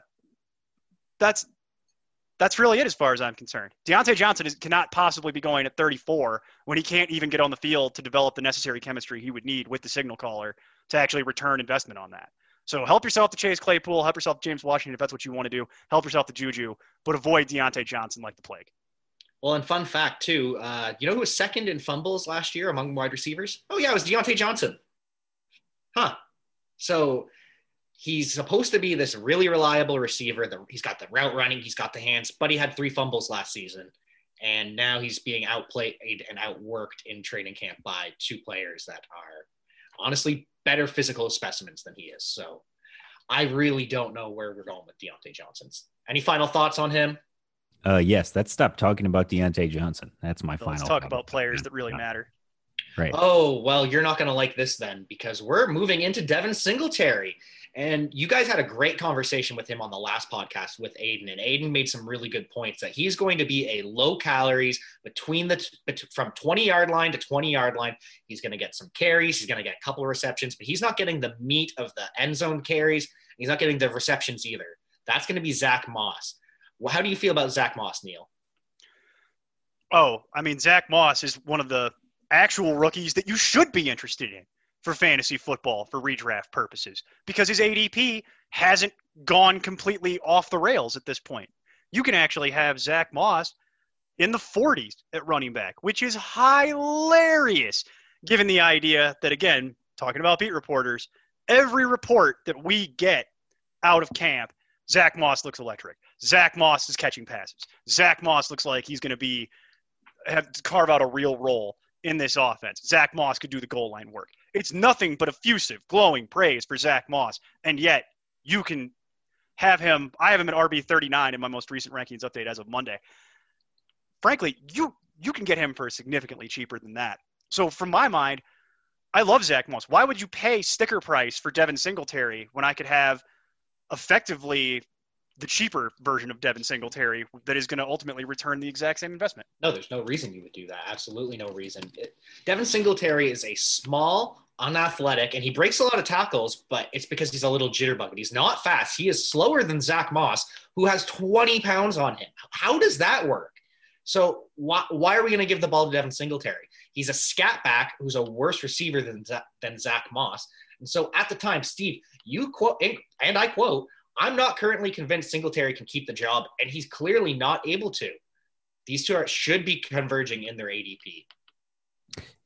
that's that's really it as far as I'm concerned. Diontae Johnson is, cannot possibly be going at 34 when he can't even get on the field to develop the necessary chemistry he would need with the signal caller to actually return investment on that. So help yourself to Chase Claypool, help yourself to James Washington if that's what you want to do. Help yourself to Juju, but avoid Diontae Johnson like the plague. Well, and fun fact too, uh, you know who was second in fumbles last year among wide receivers? Oh yeah, it was Diontae Johnson. Huh. So he's supposed to be this really reliable receiver. The, he's got the route running, he's got the hands, but he had three fumbles last season, and now he's being outplayed and outworked in training camp by two players that are honestly better physical specimens than he is. So I really don't know where we're going with Diontae Johnson. Any final thoughts on him? Uh, yes. Let's stop talking about Diontae Johnson. That's my So final. let's talk about players that really matter. Right. Oh, well, you're not going to like this then because we're moving into Devin Singletary. And you guys had a great conversation with him on the last podcast with Aiden. And Aiden made some really good points that he's going to be a low calories between the bet- from 20 yard line to 20 yard line. He's going to get some carries. He's going to get a couple of receptions, but he's not getting the meat of the end zone carries. He's not getting the receptions either. That's going to be Zach Moss. Well, how do you feel about Zach Moss, Neil? Oh, I mean, Zach Moss is one of the actual rookies that you should be interested in for fantasy football for redraft purposes because his ADP hasn't gone completely off the rails at this point. You can actually have Zach Moss in the 40s at running back, which is hilarious given the idea that, again, talking about beat reporters, every report that we get out of camp, Zach Moss looks electric. Zach Moss is catching passes. Zach Moss looks like he's going to be have to carve out a real role in this offense. Zach Moss could do the goal line work. It's nothing but effusive, glowing praise for Zach Moss, and yet you can have him. I have him at RB 39 in my most recent rankings update as of Monday. Frankly, you you can get him for significantly cheaper than that. So, from my mind, I love Zach Moss. Why would you pay sticker price for Devin Singletary when I could have effectively the cheaper version of Devin Singletary that is going to ultimately return the exact same investment? No, there's no reason you would do that. Absolutely no reason. It, Devin Singletary is a small, unathletic, and he breaks a lot of tackles, but it's because he's a little jitterbug. But he's not fast. He is slower than Zach Moss, who has 20 pounds on him. How does that work? So why, why are we going to give the ball to Devin Singletary? He's a scat back who's a worse receiver than, than Zach Moss. And so at the time, Steve, you quote, and, and I quote, I'm not currently convinced Singletary can keep the job, and he's clearly not able to. These two are, should be converging in their ADP.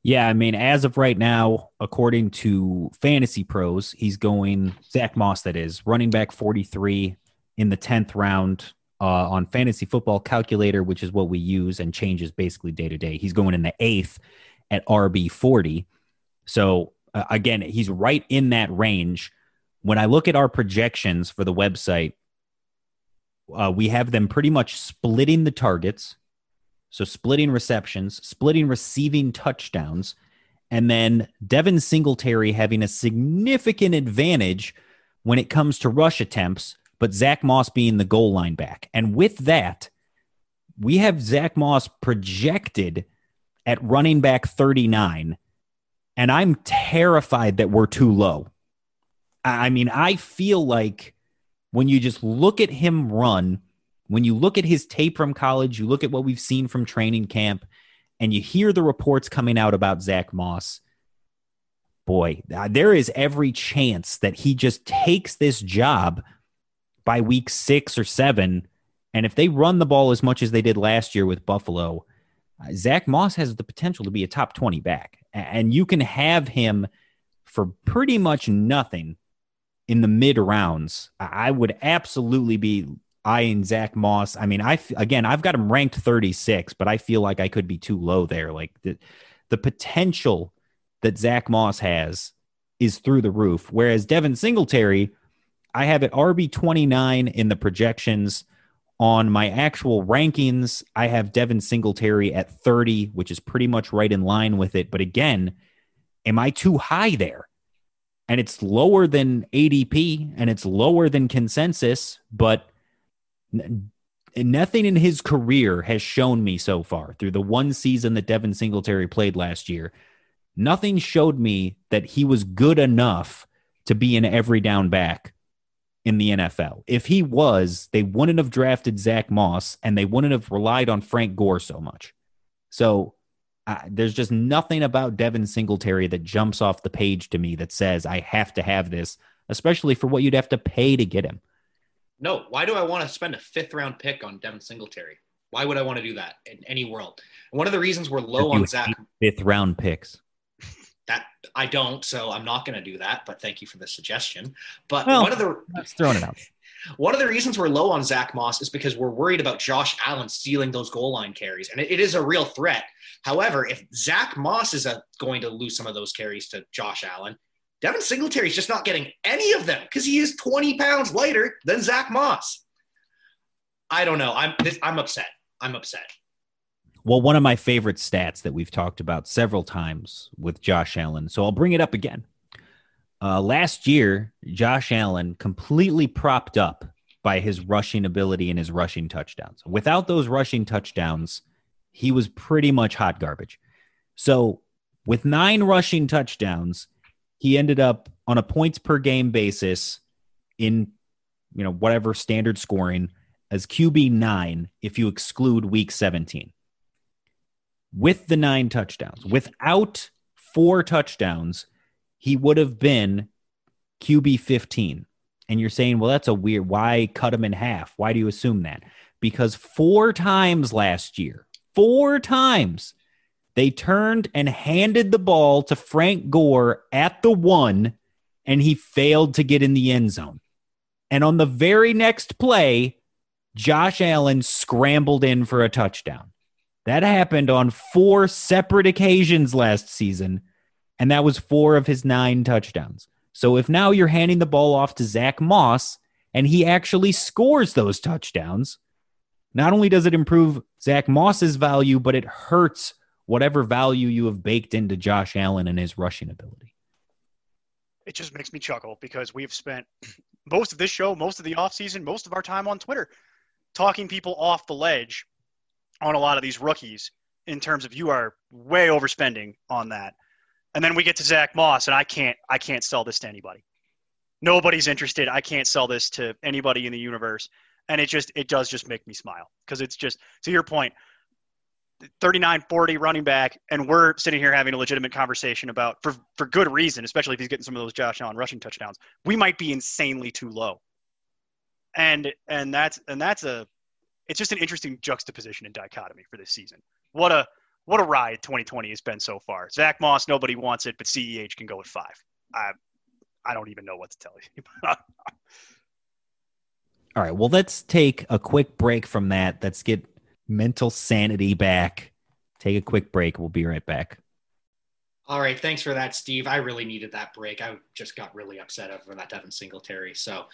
Yeah, I mean, as of right now, according to Fantasy Pros, he's going Zach Moss. That is running back forty three in the tenth round uh, on Fantasy Football Calculator, which is what we use and changes basically day to day. He's going in the eighth at RB forty. So uh, again, he's right in that range. When I look at our projections for the website, uh, we have them pretty much splitting the targets. So splitting receptions, splitting receiving touchdowns, and then Devin Singletary having a significant advantage when it comes to rush attempts, but Zach Moss being the goal line back. And with that, we have Zach Moss projected at running back 39. And I'm terrified that we're too low. I mean, I feel like when you just look at him run, when you look at his tape from college, you look at what we've seen from training camp, and you hear the reports coming out about Zach Moss, boy, there is every chance that he just takes this job by week six or seven. And if they run the ball as much as they did last year with Buffalo, uh, Zach Moss has the potential to be a top 20 back. And you can have him for pretty much nothing in the mid rounds, I would absolutely be eyeing Zach Moss. I mean, I again, I've got him ranked 36, but I feel like I could be too low there. Like the the potential that Zach Moss has is through the roof. Whereas Devin Singletary, I have it RB 29 in the projections. On my actual rankings, I have Devin Singletary at 30, which is pretty much right in line with it. But again, am I too high there? And it's lower than ADP and it's lower than consensus, but n- nothing in his career has shown me so far through the one season that Devin Singletary played last year. Nothing showed me that he was good enough to be an every down back in the NFL. If he was, they wouldn't have drafted Zach Moss and they wouldn't have relied on Frank Gore so much. So uh, there's just nothing about Devin Singletary that jumps off the page to me that says I have to have this, especially for what you'd have to pay to get him. No, why do I want to spend a fifth round pick on Devin Singletary? Why would I want to do that in any world? And one of the reasons we're low on Zach Fifth round picks. that I don't, so I'm not going to do that. But thank you for the suggestion. But Well, one of the throwing it out. One of the reasons we're low on Zach Moss is because we're worried about Josh Allen stealing those goal line carries, and it, it is a real threat. However, if Zach Moss is uh going to lose some of those carries to Josh Allen, Devin Singletary is just not getting any of them because he is 20 pounds lighter than Zach Moss. I don't know. I'm this, I'm upset. I'm upset. Well, one of my favorite stats that we've talked about several times with Josh Allen. So I'll bring it up again. Uh, last year, Josh Allen completely propped up by his rushing ability and his rushing touchdowns. Without those rushing touchdowns, he was pretty much hot garbage. So with nine rushing touchdowns, he ended up on a points per game basis in you know whatever standard scoring as QB nine if you exclude week 17 with the nine touchdowns. Without four touchdowns, he would have been QB 15. And you're saying, well, that's a weird. Why cut him in half? Why do you assume that? Because four times last year, four times, they turned and handed the ball to Frank Gore at the one, and he failed to get in the end zone. And on the very next play, Josh Allen scrambled in for a touchdown. That happened on four separate occasions last season, and that was four of his nine touchdowns. So if now you're handing the ball off to Zach Moss and he actually scores those touchdowns, not only does it improve Zach Moss's value, but it hurts whatever value you have baked into Josh Allen and his rushing ability. it just makes me chuckle because we've spent (clears throat) most of this show, most of the offseason, most of our time on Twitter talking people off the ledge on a lot of these rookies in terms of you are way overspending on that. And then we get to Zach Moss and I can't I can't sell this to anybody. Nobody's interested. I can't sell this to anybody in the universe. And it just it does just make me smile because it's just to your point 39 40 running back and we're sitting here having a legitimate conversation about for for good reason especially if he's getting some of those Josh Allen rushing touchdowns we might be insanely too low and and that's and that's a it's just an interesting juxtaposition and dichotomy for this season what a what a ride 2020 has been so far Zach Moss nobody wants it but CEH can go at five I I don't even know what to tell you (laughs) All right. Well, let's take a quick break from that. Let's get mental sanity back. Take a quick break. We'll be right back. All right, thanks for that, Steve. I really needed that break. I just got really upset over that Devin Singletary. So,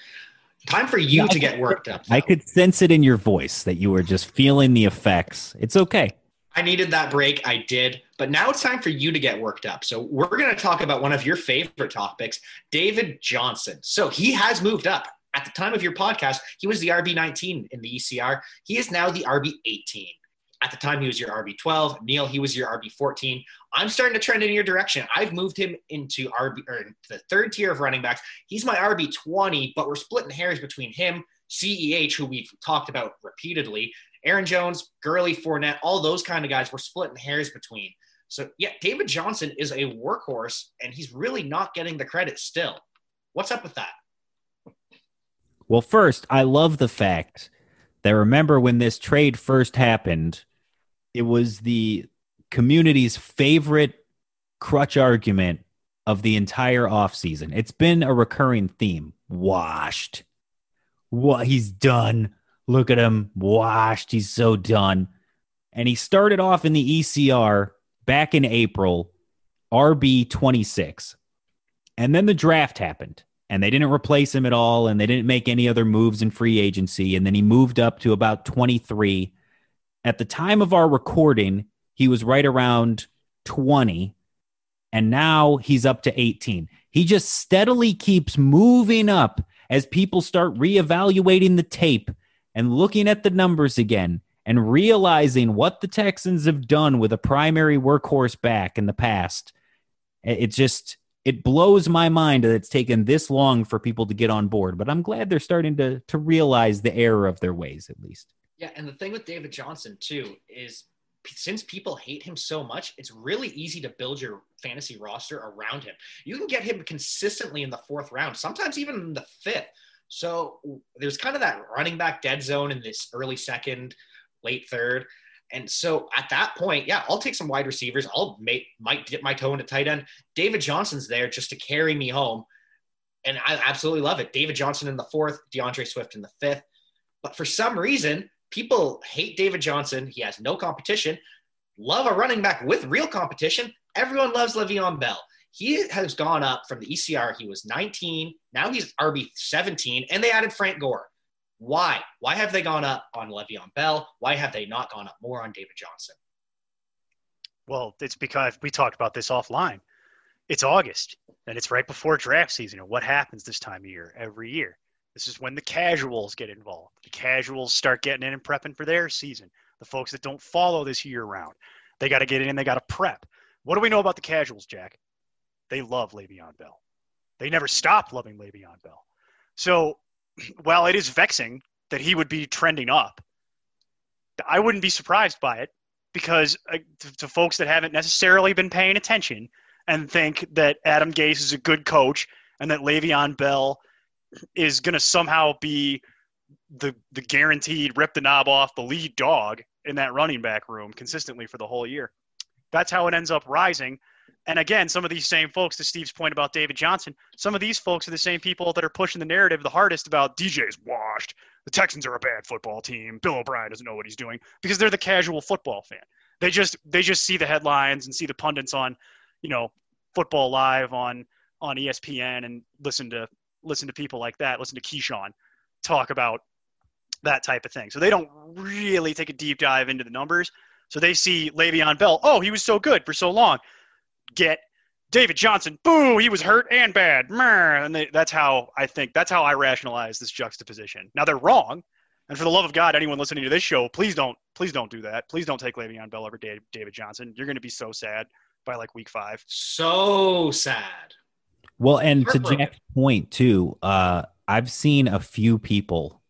time for you to get worked up. I could sense it in your voice that you were just feeling the effects. It's okay. I needed that break. I did. But now it's time for you to get worked up. So, we're going to talk about one of your favorite topics, David Johnson. So, he has moved up. At the time of your podcast, he was the RB19 in the ECR. He is now the RB18. At the time, he was your RB12. Neil, he was your RB14. I'm starting to trend in your direction. I've moved him into RB or into the third tier of running backs. He's my RB20, but we're splitting hairs between him, CEH, who we've talked about repeatedly, Aaron Jones, Gurley, Fournette, all those kind of guys. We're splitting hairs between. So yeah, David Johnson is a workhorse, and he's really not getting the credit still. What's up with that? Well, first, I love the fact that remember when this trade first happened, it was the community's favorite crutch argument of the entire offseason. It's been a recurring theme. Washed. What he's done. Look at him. Washed. He's so done. And he started off in the ECR back in April, RB 26. And then the draft happened and they didn't replace him at all and they didn't make any other moves in free agency. And then he moved up to about 23. At the time of our recording, he was right around 20 and now he's up to 18. He just steadily keeps moving up as people start reevaluating the tape and looking at the numbers again and realizing what the Texans have done with a primary workhorse back in the past. It just it blows my mind that it's taken this long for people to get on board, but I'm glad they're starting to to realize the error of their ways at least. Yeah, and the thing with David Johnson too is since people hate him so much, it's really easy to build your fantasy roster around him. You can get him consistently in the fourth round, sometimes even in the fifth. So there's kind of that running back dead zone in this early second, late third. And so at that point, yeah, I'll take some wide receivers. I'll make, might dip my toe into tight end. David Johnson's there just to carry me home. And I absolutely love it. David Johnson in the fourth, D'Andre Swift in the fifth. But for some reason, people hate David Johnson. He has no competition. Love a running back with real competition. Everyone loves Le'Veon Bell. He has gone up from the ECR. He was 19. Now he's RB 17, and they added Frank Gore. Why? Why have they gone up on Le'Veon Bell? Why have they not gone up more on David Johnson? Well, it's because we talked about this offline. It's August, and it's right before draft season. And what happens this time of year every year? This is when the casuals get involved. The casuals start getting in and prepping for their season. The folks that don't follow this year round, they got to get in. And they got to prep. What do we know about the casuals, Jack? They love Le'Veon Bell. They never stopped loving Le'Veon Bell. So, (clears throat) while it is vexing that he would be trending up, I wouldn't be surprised by it because uh, to, to folks that haven't necessarily been paying attention and think that Adam Gase is a good coach and that Le'Veon Bell is going to somehow be the the guaranteed rip the knob off the lead dog in that running back room consistently for the whole year. That's how it ends up rising. And again, some of these same folks, to Steve's point about David Johnson, some of these folks are the same people that are pushing the narrative the hardest about DJ's washed. The Texans are a bad football team. Bill O'Brien doesn't know what he's doing because they're the casual football fan. They just they just see the headlines and see the pundits on, you know, football live on on ESPN and listen to listen to people like that, listen to Keyshawn talk about that type of thing. So they don't really take a deep dive into the numbers. So they see Le'Veon Bell. Oh, he was so good for so long. Get David Johnson. Boo, he was hurt and bad. And they, that's how I think. That's how I rationalize this juxtaposition. Now they're wrong. And for the love of God, anyone listening to this show, please don't, please don't do that. Please don't take Le'Veon Bell over David Johnson. You're going to be so sad by like week five. So sad. Well, and to Jack's point too, uh, I've seen a few people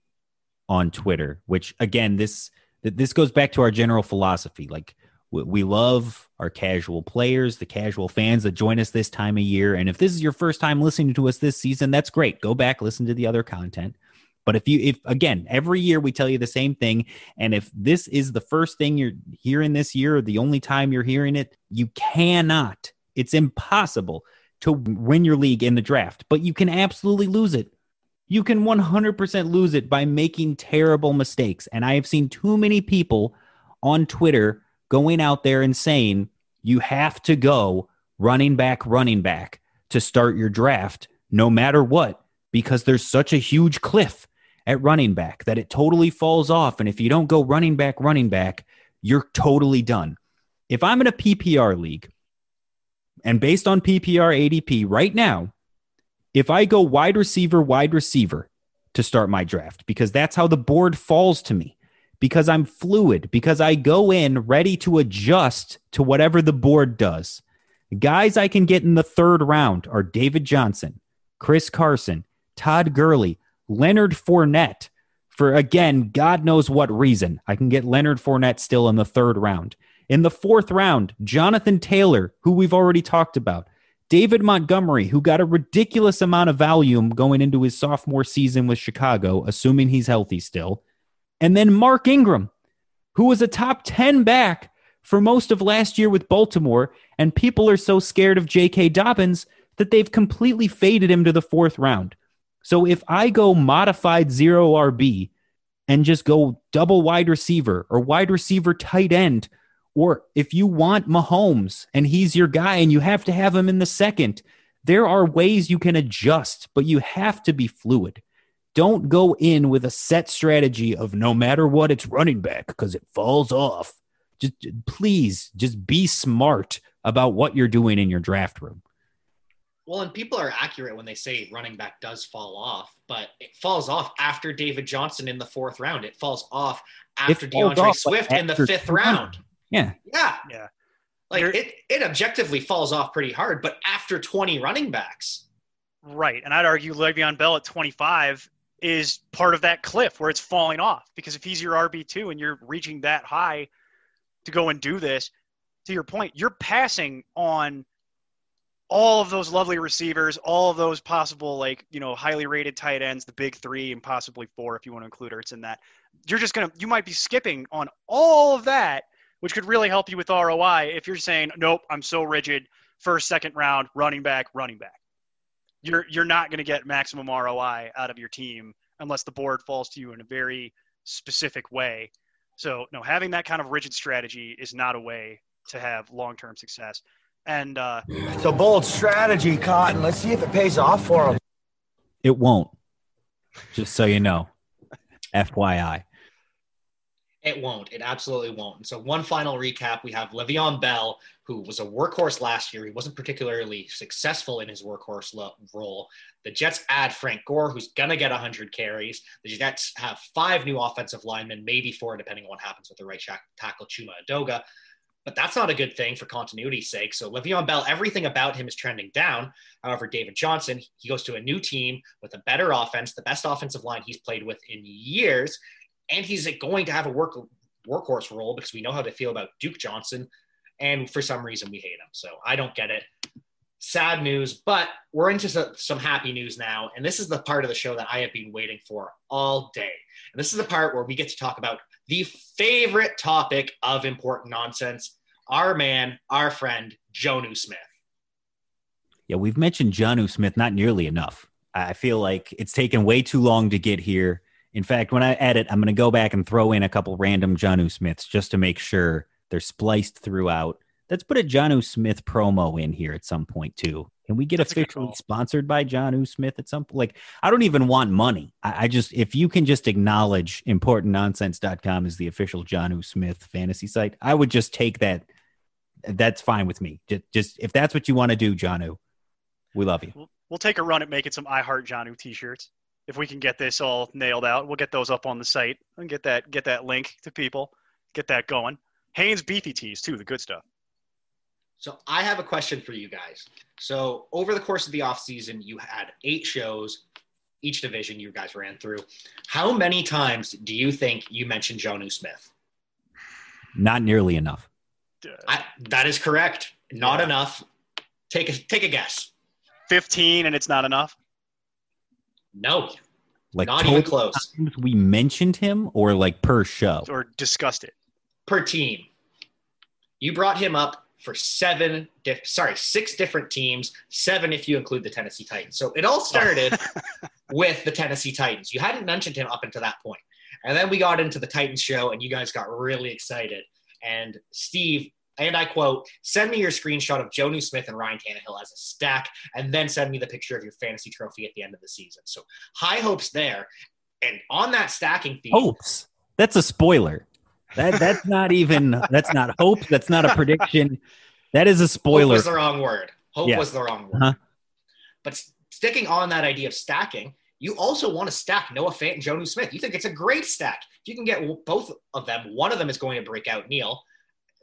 on Twitter, which again, this this goes back to our general philosophy. Like we love our casual players, the casual fans that join us this time of year. And if this is your first time listening to us this season, that's great. Go back, listen to the other content. But if you, if again, every year we tell you the same thing, and if this is the first thing you're hearing this year, or the only time you're hearing it, you cannot, it's impossible to win your league in the draft, but you can absolutely lose it. You can 100% lose it by making terrible mistakes. And I have seen too many people on Twitter going out there and saying, you have to go running back, running back to start your draft, no matter what, because there's such a huge cliff at running back that it totally falls off. And if you don't go running back, running back, you're totally done. If I'm in a PPR league and based on PPR ADP right now, if I go wide receiver, wide receiver to start my draft, because that's how the board falls to me, because I'm fluid, because I go in ready to adjust to whatever the board does. Guys I can get in the third round are David Johnson, Chris Carson, Todd Gurley, Leonard Fournette. For again, God knows what reason, I can get Leonard Fournette still in the third round. In the fourth round, Jonathan Taylor, who we've already talked about, David Montgomery, who got a ridiculous amount of volume going into his sophomore season with Chicago, assuming he's healthy still, and then Mark Ingram, who was a top 10 back for most of last year with Baltimore, and people are so scared of J.K. Dobbins, that they've completely faded him to the fourth round. So if I go modified zero RB and just go double wide receiver or wide receiver tight end, or if you want Mahomes and he's your guy and you have to have him in the second, there are ways you can adjust, but you have to be fluid. Don't go in with a set strategy of no matter what, it's running back because it falls off. Just please, just be smart about what you're doing in your draft room. Well, and people are accurate when they say running back does fall off, but it falls off after David Johnson in the fourth round. It falls off after D'Andre off, Swift like, in the fifth two round. Yeah. Yeah. Yeah. Like You're- it, it objectively falls off pretty hard, but after 20 running backs. Right. And I'd argue Le'Veon Bell at 25 is part of that cliff where it's falling off. Because if he's your RB2 and you're reaching that high to go and do this, to your point, you're passing on all of those lovely receivers, all of those possible, like, you know, highly rated tight ends, the big three and possibly four if you want to include Ertz in that. You're just going to, you might be skipping on all of that, which could really help you with ROI if you're saying, nope, I'm so rigid, first, second round, running back, running back you're you're not going to get maximum ROI out of your team unless the board falls to you in a very specific way. So no, having that kind of rigid strategy is not a way to have long-term success. And uh, It's a bold strategy, Cotton. Let's see if it pays off for him. It won't. Just so you know. FYI. It won't. It absolutely won't. And so, one final recap we have Le'Veon Bell, who was a workhorse last year. He wasn't particularly successful in his workhorse lo- role. The Jets add Frank Gore, who's going to get 100 carries. The Jets have five new offensive linemen, maybe four, depending on what happens with the right tackle, Chuma Edoga. But that's not a good thing for continuity's sake. So, Le'Veon Bell, everything about him is trending down. However, David Johnson, he goes to a new team with a better offense, the best offensive line he's played with in years and he's going to have a work workhorse role because we know how they feel about Duke Johnson, and for some reason we hate him. So I don't get it. Sad news, but we're into some happy news now, and this is the part of the show that I have been waiting for all day. And this is the part where we get to talk about the favorite topic of important nonsense. Our man, our friend, Jonnu Smith. Yeah, we've mentioned Jonnu Smith not nearly enough. I feel like it's taken way too long to get here. In fact, when I edit, I'm going to go back and throw in a couple random Jonnu Smiths just to make sure they're spliced throughout. Let's put a Jonnu Smith promo in here at some point too. Can we get That's officially sponsored by Jonnu Smith at some point? Like, I don't even want money. I, I just, if you can just acknowledge importantnonsense.com is the official Jonnu Smith fantasy site, I would just take that. That's fine with me. Just, just if that's what you want to do, Jonnu, we love you. we'll, we'll take a run at making some I Heart Jonnu t-shirts if we can get this all nailed out. We'll get those up on the site and get that get that link to people, get that going. Hanes beefy tees too, the good stuff. So I have a question for you guys. So over the course of the offseason, you had eight shows, each division you guys ran through. How many times do you think you mentioned Jonnu Smith? Not nearly enough. I, that is correct. Not Yeah. enough. Take a take a guess. 15 and it's not enough. No, Like not even total close. we mentioned him or like per show. Or discussed it. Per team, you brought him up for seven. Diff- sorry, six different teams. Seven if you include the Tennessee Titans. So it all oh. started (laughs) with the Tennessee Titans. You hadn't mentioned him up until that point. And then we got into the Titans show, and you guys got really excited. And Steve, and I quote, send me your screenshot of Jonnu Smith and Ryan Tannehill as a stack, and then send me the picture of your fantasy trophy at the end of the season. So high hopes there. And on that stacking theme, Hopes. That's a spoiler. That that's not even that's not hope. That's not a prediction. That is a spoiler. hope was the wrong word. Hope Yeah. was the wrong word. Uh-huh. But sticking on that idea of stacking, you also want to stack Noah Fant and Jonnu Smith. You think it's a great stack. If you can get both of them, one of them is going to break out. Neil,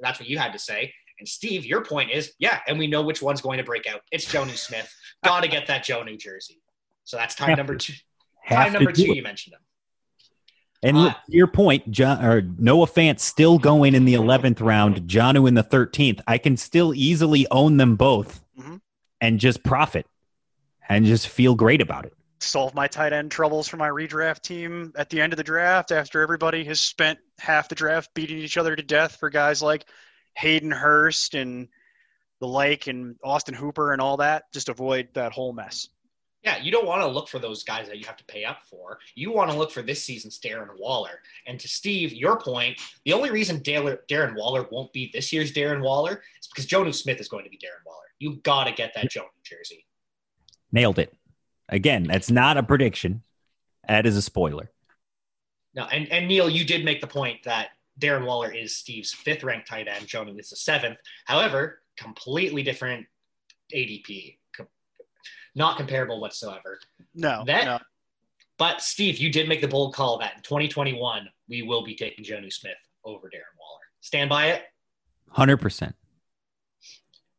that's what you had to say. And Steve, your point is, yeah, and we know which one's going to break out. It's Jonnu Smith. Got to get that Jonnu jersey. So that's time number two. Have Time number two, it. you mentioned him. And look, to your point, John or Noah Fant still going in the eleventh round, Jonnu in the thirteenth. I can still easily own them both Mhm. and just profit and just feel great about it. Solve my tight end troubles for my redraft team at the end of the draft after everybody has spent half the draft beating each other to death for guys like Hayden Hurst and the Lake and Austin Hooper and all that. Just avoid that whole mess. Yeah, you don't want to look for those guys that you have to pay up for. You want to look for this season's Darren Waller. And to Steve, your point, the only reason Darren Darren Waller won't be this year's Darren Waller is because Jonnu Smith is going to be Darren Waller. You got to get that Jonnu jersey. Nailed it. Again, that's not a prediction. That is a spoiler. No, and, and Neil, you did make the point that Darren Waller is Steve's fifth ranked tight end. Jonnu is the seventh. However, completely different ADP. Com- Not comparable whatsoever. No, That, no. But Steve, you did make the bold call that in 2021 we will be taking Jonnu Smith over Darren Waller. Stand by it, 100%.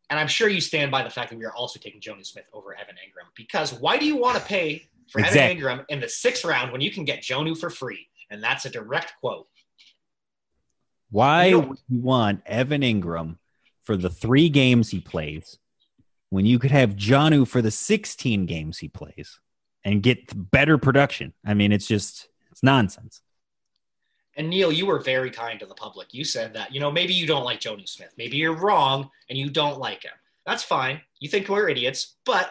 and I'm sure you stand by the fact that we are also taking Jonnu Smith over Evan Engram. Because why do you want to pay for Evan Engram in the sixth round when you can get Jonnu for free? And that's a direct quote. Why You know- would you want Evan Engram for the three games he plays when you could have Jonnu for the 16 games he plays and get better production? I mean, it's just, it's nonsense. And Neil, you were very kind to the public. You said that, you know, maybe you don't like Jonnu Smith. Maybe you're wrong and you don't like him. That's fine. You think we're idiots, but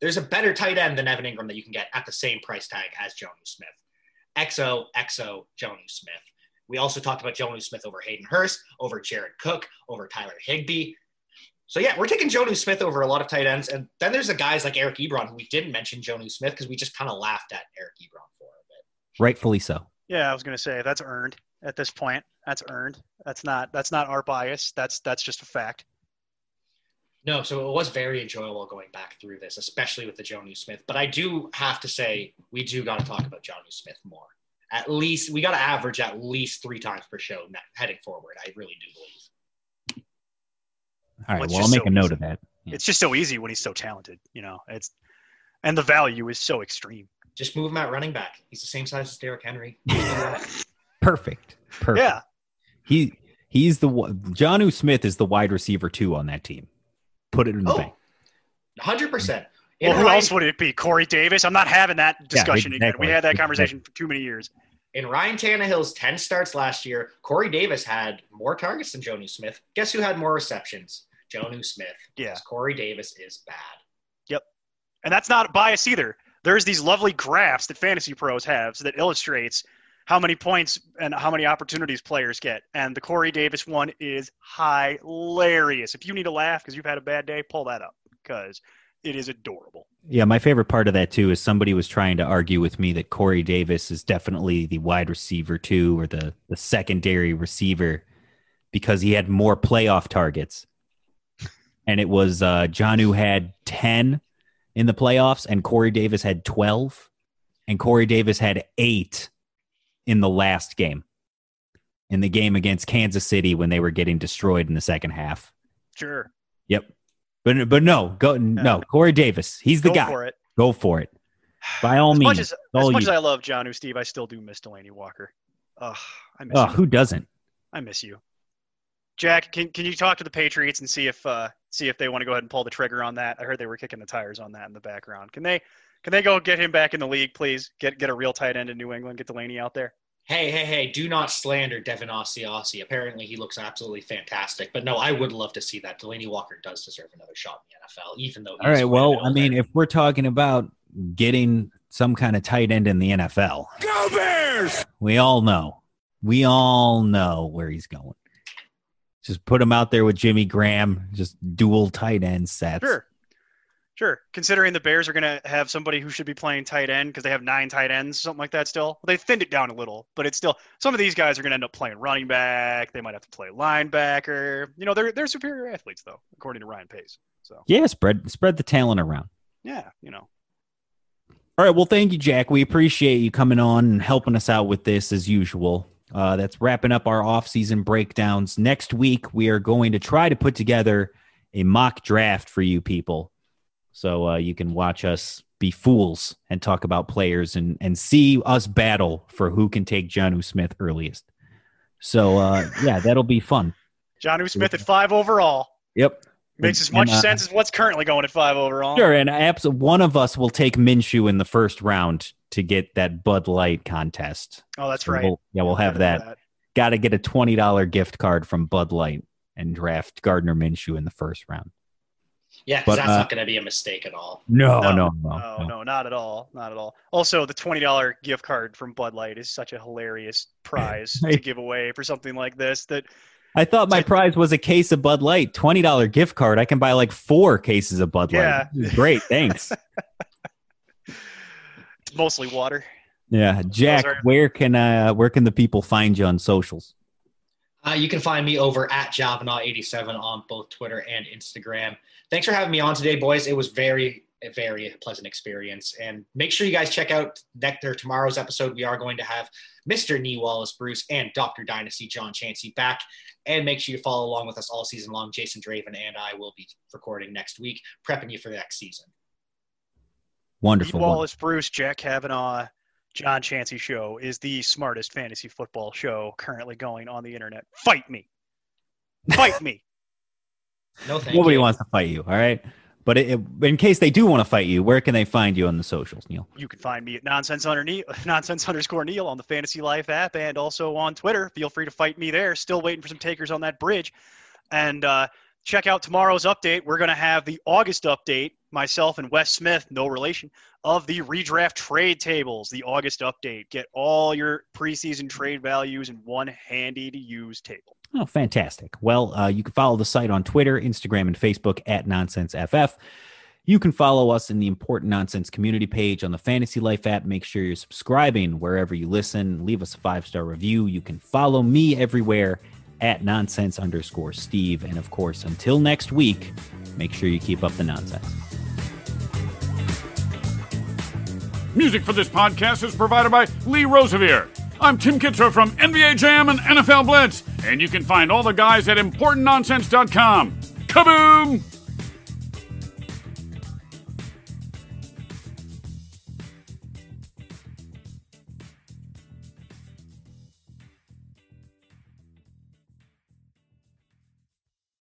there's a better tight end than Evan Engram that you can get at the same price tag as Jonnu Smith. XO, XO, Jonnu Smith. We also talked about Jonnu Smith over Hayden Hurst, over Jared Cook, over Tyler Higbee. So yeah, we're taking Jonnu Smith over a lot of tight ends. And then there's the guys like Eric Ebron, who we didn't mention Jonnu Smith because we just kind of laughed at Eric Ebron for a bit. Rightfully so. Yeah, I was gonna say that's earned at this point. That's earned. That's not that's not our bias. That's that's just a fact. No, so it was very enjoyable going back through this, especially with the Jonnu Smith. But I do have to say, we do got to talk about Jonnu Smith more. At least we got to average at least three times per show heading forward. I really do believe. All right. Well, Well, I'll make so a note easy. of that. Yeah. It's just so easy when he's so talented. You know, it's and the value is so extreme. Just move him at running back. He's the same size as Derrick Henry. (laughs) Perfect. Perfect. Yeah. He, he's the one, Jonnu Smith is the wide receiver two on that team. Put it in the Oh, bank. Hundred percent. Well, who else would it be? Corey Davis? I'm not having that discussion again. exactly. We had that conversation for too many years. In Ryan Tannehill's 10 starts last year, Corey Davis had more targets than Jonnu Smith. Guess who had more receptions? Jonnu Smith. Yeah. Corey Davis is bad. Yep. And that's not bias either. There's these lovely graphs that fantasy pros have that illustrates how many points and how many opportunities players get. And the Corey Davis one is hilarious. If you need a laugh because you've had a bad day, pull that up because it is adorable. Yeah, my favorite part of that too is somebody was trying to argue with me that Corey Davis is definitely the wide receiver two or the the secondary receiver because he had more playoff targets. And it was uh Jonnu had 10 in the playoffs and Corey Davis had 12 and Corey Davis had 8 in the last game. In the game against Kansas City when they were getting destroyed in the second half. Sure. Yep. But but no, go no, Corey Davis. He's the Go guy. for it. Go for it. By all As means. much as, as, much you- as I love Jonnu Steve, I still do miss Delanie Walker. Ugh, I miss oh, you. who doesn't? I miss you. Jack, can, can you talk to the Patriots and see if uh, see if they want to go ahead and pull the trigger on that? I heard they were kicking the tires on that in the background. Can they can they go get him back in the league, please? Get get a real tight end in New England. Get Delanie out there. Hey, hey, hey, do not slander Devin Asiasi. Apparently, he looks absolutely fantastic. But no, I would love to see that. Delanie Walker does deserve another shot in the NFL, even though he's All right. Well, I mean, there. if we're talking about getting some kind of tight end in the NFL, Go Bears! we all know. We all know where he's going. Just put him out there with Jimmy Graham, just dual tight end sets. Sure, sure. Considering the Bears are going to have somebody who should be playing tight end because they have nine tight ends, something like that. Still, they thinned it down a little, but it's still some of these guys are going to end up playing running back. They might have to play linebacker. You know, they're they're superior athletes though, according to Ryan Pace. So Yeah, spread spread the talent around. yeah, you know. All right. Well, thank you, Jack. We appreciate you coming on and helping us out with this as usual. Uh, that's wrapping up our off-season breakdowns. Next week, we are going to try to put together a mock draft for you people, so uh, you can watch us be fools and talk about players and and see us battle for who can take Jonnu Smith earliest. So uh, yeah, that'll be fun. Jonnu Smith at five overall Yep. makes as And, much uh, sense as what's currently going at five overall. Sure, and abs- one of us will take Minshew in the first round to get that Bud Light contest. Oh, that's So right. we'll- yeah, we'll have Gotta that. Got to get a twenty dollar gift card from Bud Light and draft Gardner Minshew in the first round. Yeah, because that's uh, not going to be a mistake at all. No, no, no, No, no. no, not at all. Not at all. Also, the twenty dollar gift card from Bud Light is such a hilarious prize (laughs) to give away for something like this. That I thought my prize was a case of Bud Light, twenty dollar gift card. I can buy like four cases of Bud Light. Yeah. Great, thanks. (laughs) it's mostly water. yeah, Jack, are- where can uh where can the people find you on socials? Uh, you can find me over at Javanaugh87 on both Twitter and Instagram. Thanks for having me on today, boys. It was very, very pleasant experience. And make sure you guys check out next or tomorrow's episode. We are going to have Mr. Nee Wallace Bruce and Dr. Dynasty John Chansey back. And make sure you follow along with us all season long. Jason Draven and I will be recording next week, prepping you for the next season. Wonderful. Pete Wallace, Bruce, Jack Kavanaugh, John Chansey show is the smartest fantasy football show currently going on the internet. Fight me. Fight me. (laughs) No, thank Nobody you. wants to fight you, all right? But it, it- in case they do want to fight you, where can they find you on the socials, Neil? You can find me at nonsense underneath (laughs) nonsense underscore Neil on the Fantasy Life app and also on Twitter. Feel free to fight me there. Still waiting for some takers on that bridge. And uh, check out tomorrow's update. We're going to have the August update. Myself and Wes Smith, no relation, of the redraft trade tables. The August update. Get all your preseason trade values in one handy to use table. Oh, fantastic. Well, uh, you can follow the site on Twitter, Instagram, and Facebook at NonsenseFF. You can follow us in the Important Nonsense community page on the Fantasy Life app. Make sure you're subscribing wherever you listen. Leave us a five star review. You can follow me everywhere at nonsense underscore Steve. And of course, until next week, make sure you keep up the nonsense. Music for this podcast is provided by Lee Rosevere. I'm Tim Kitzrow from NBA Jam and NFL Blitz, and you can find all the guys at ImportantNonsense.com. Kaboom!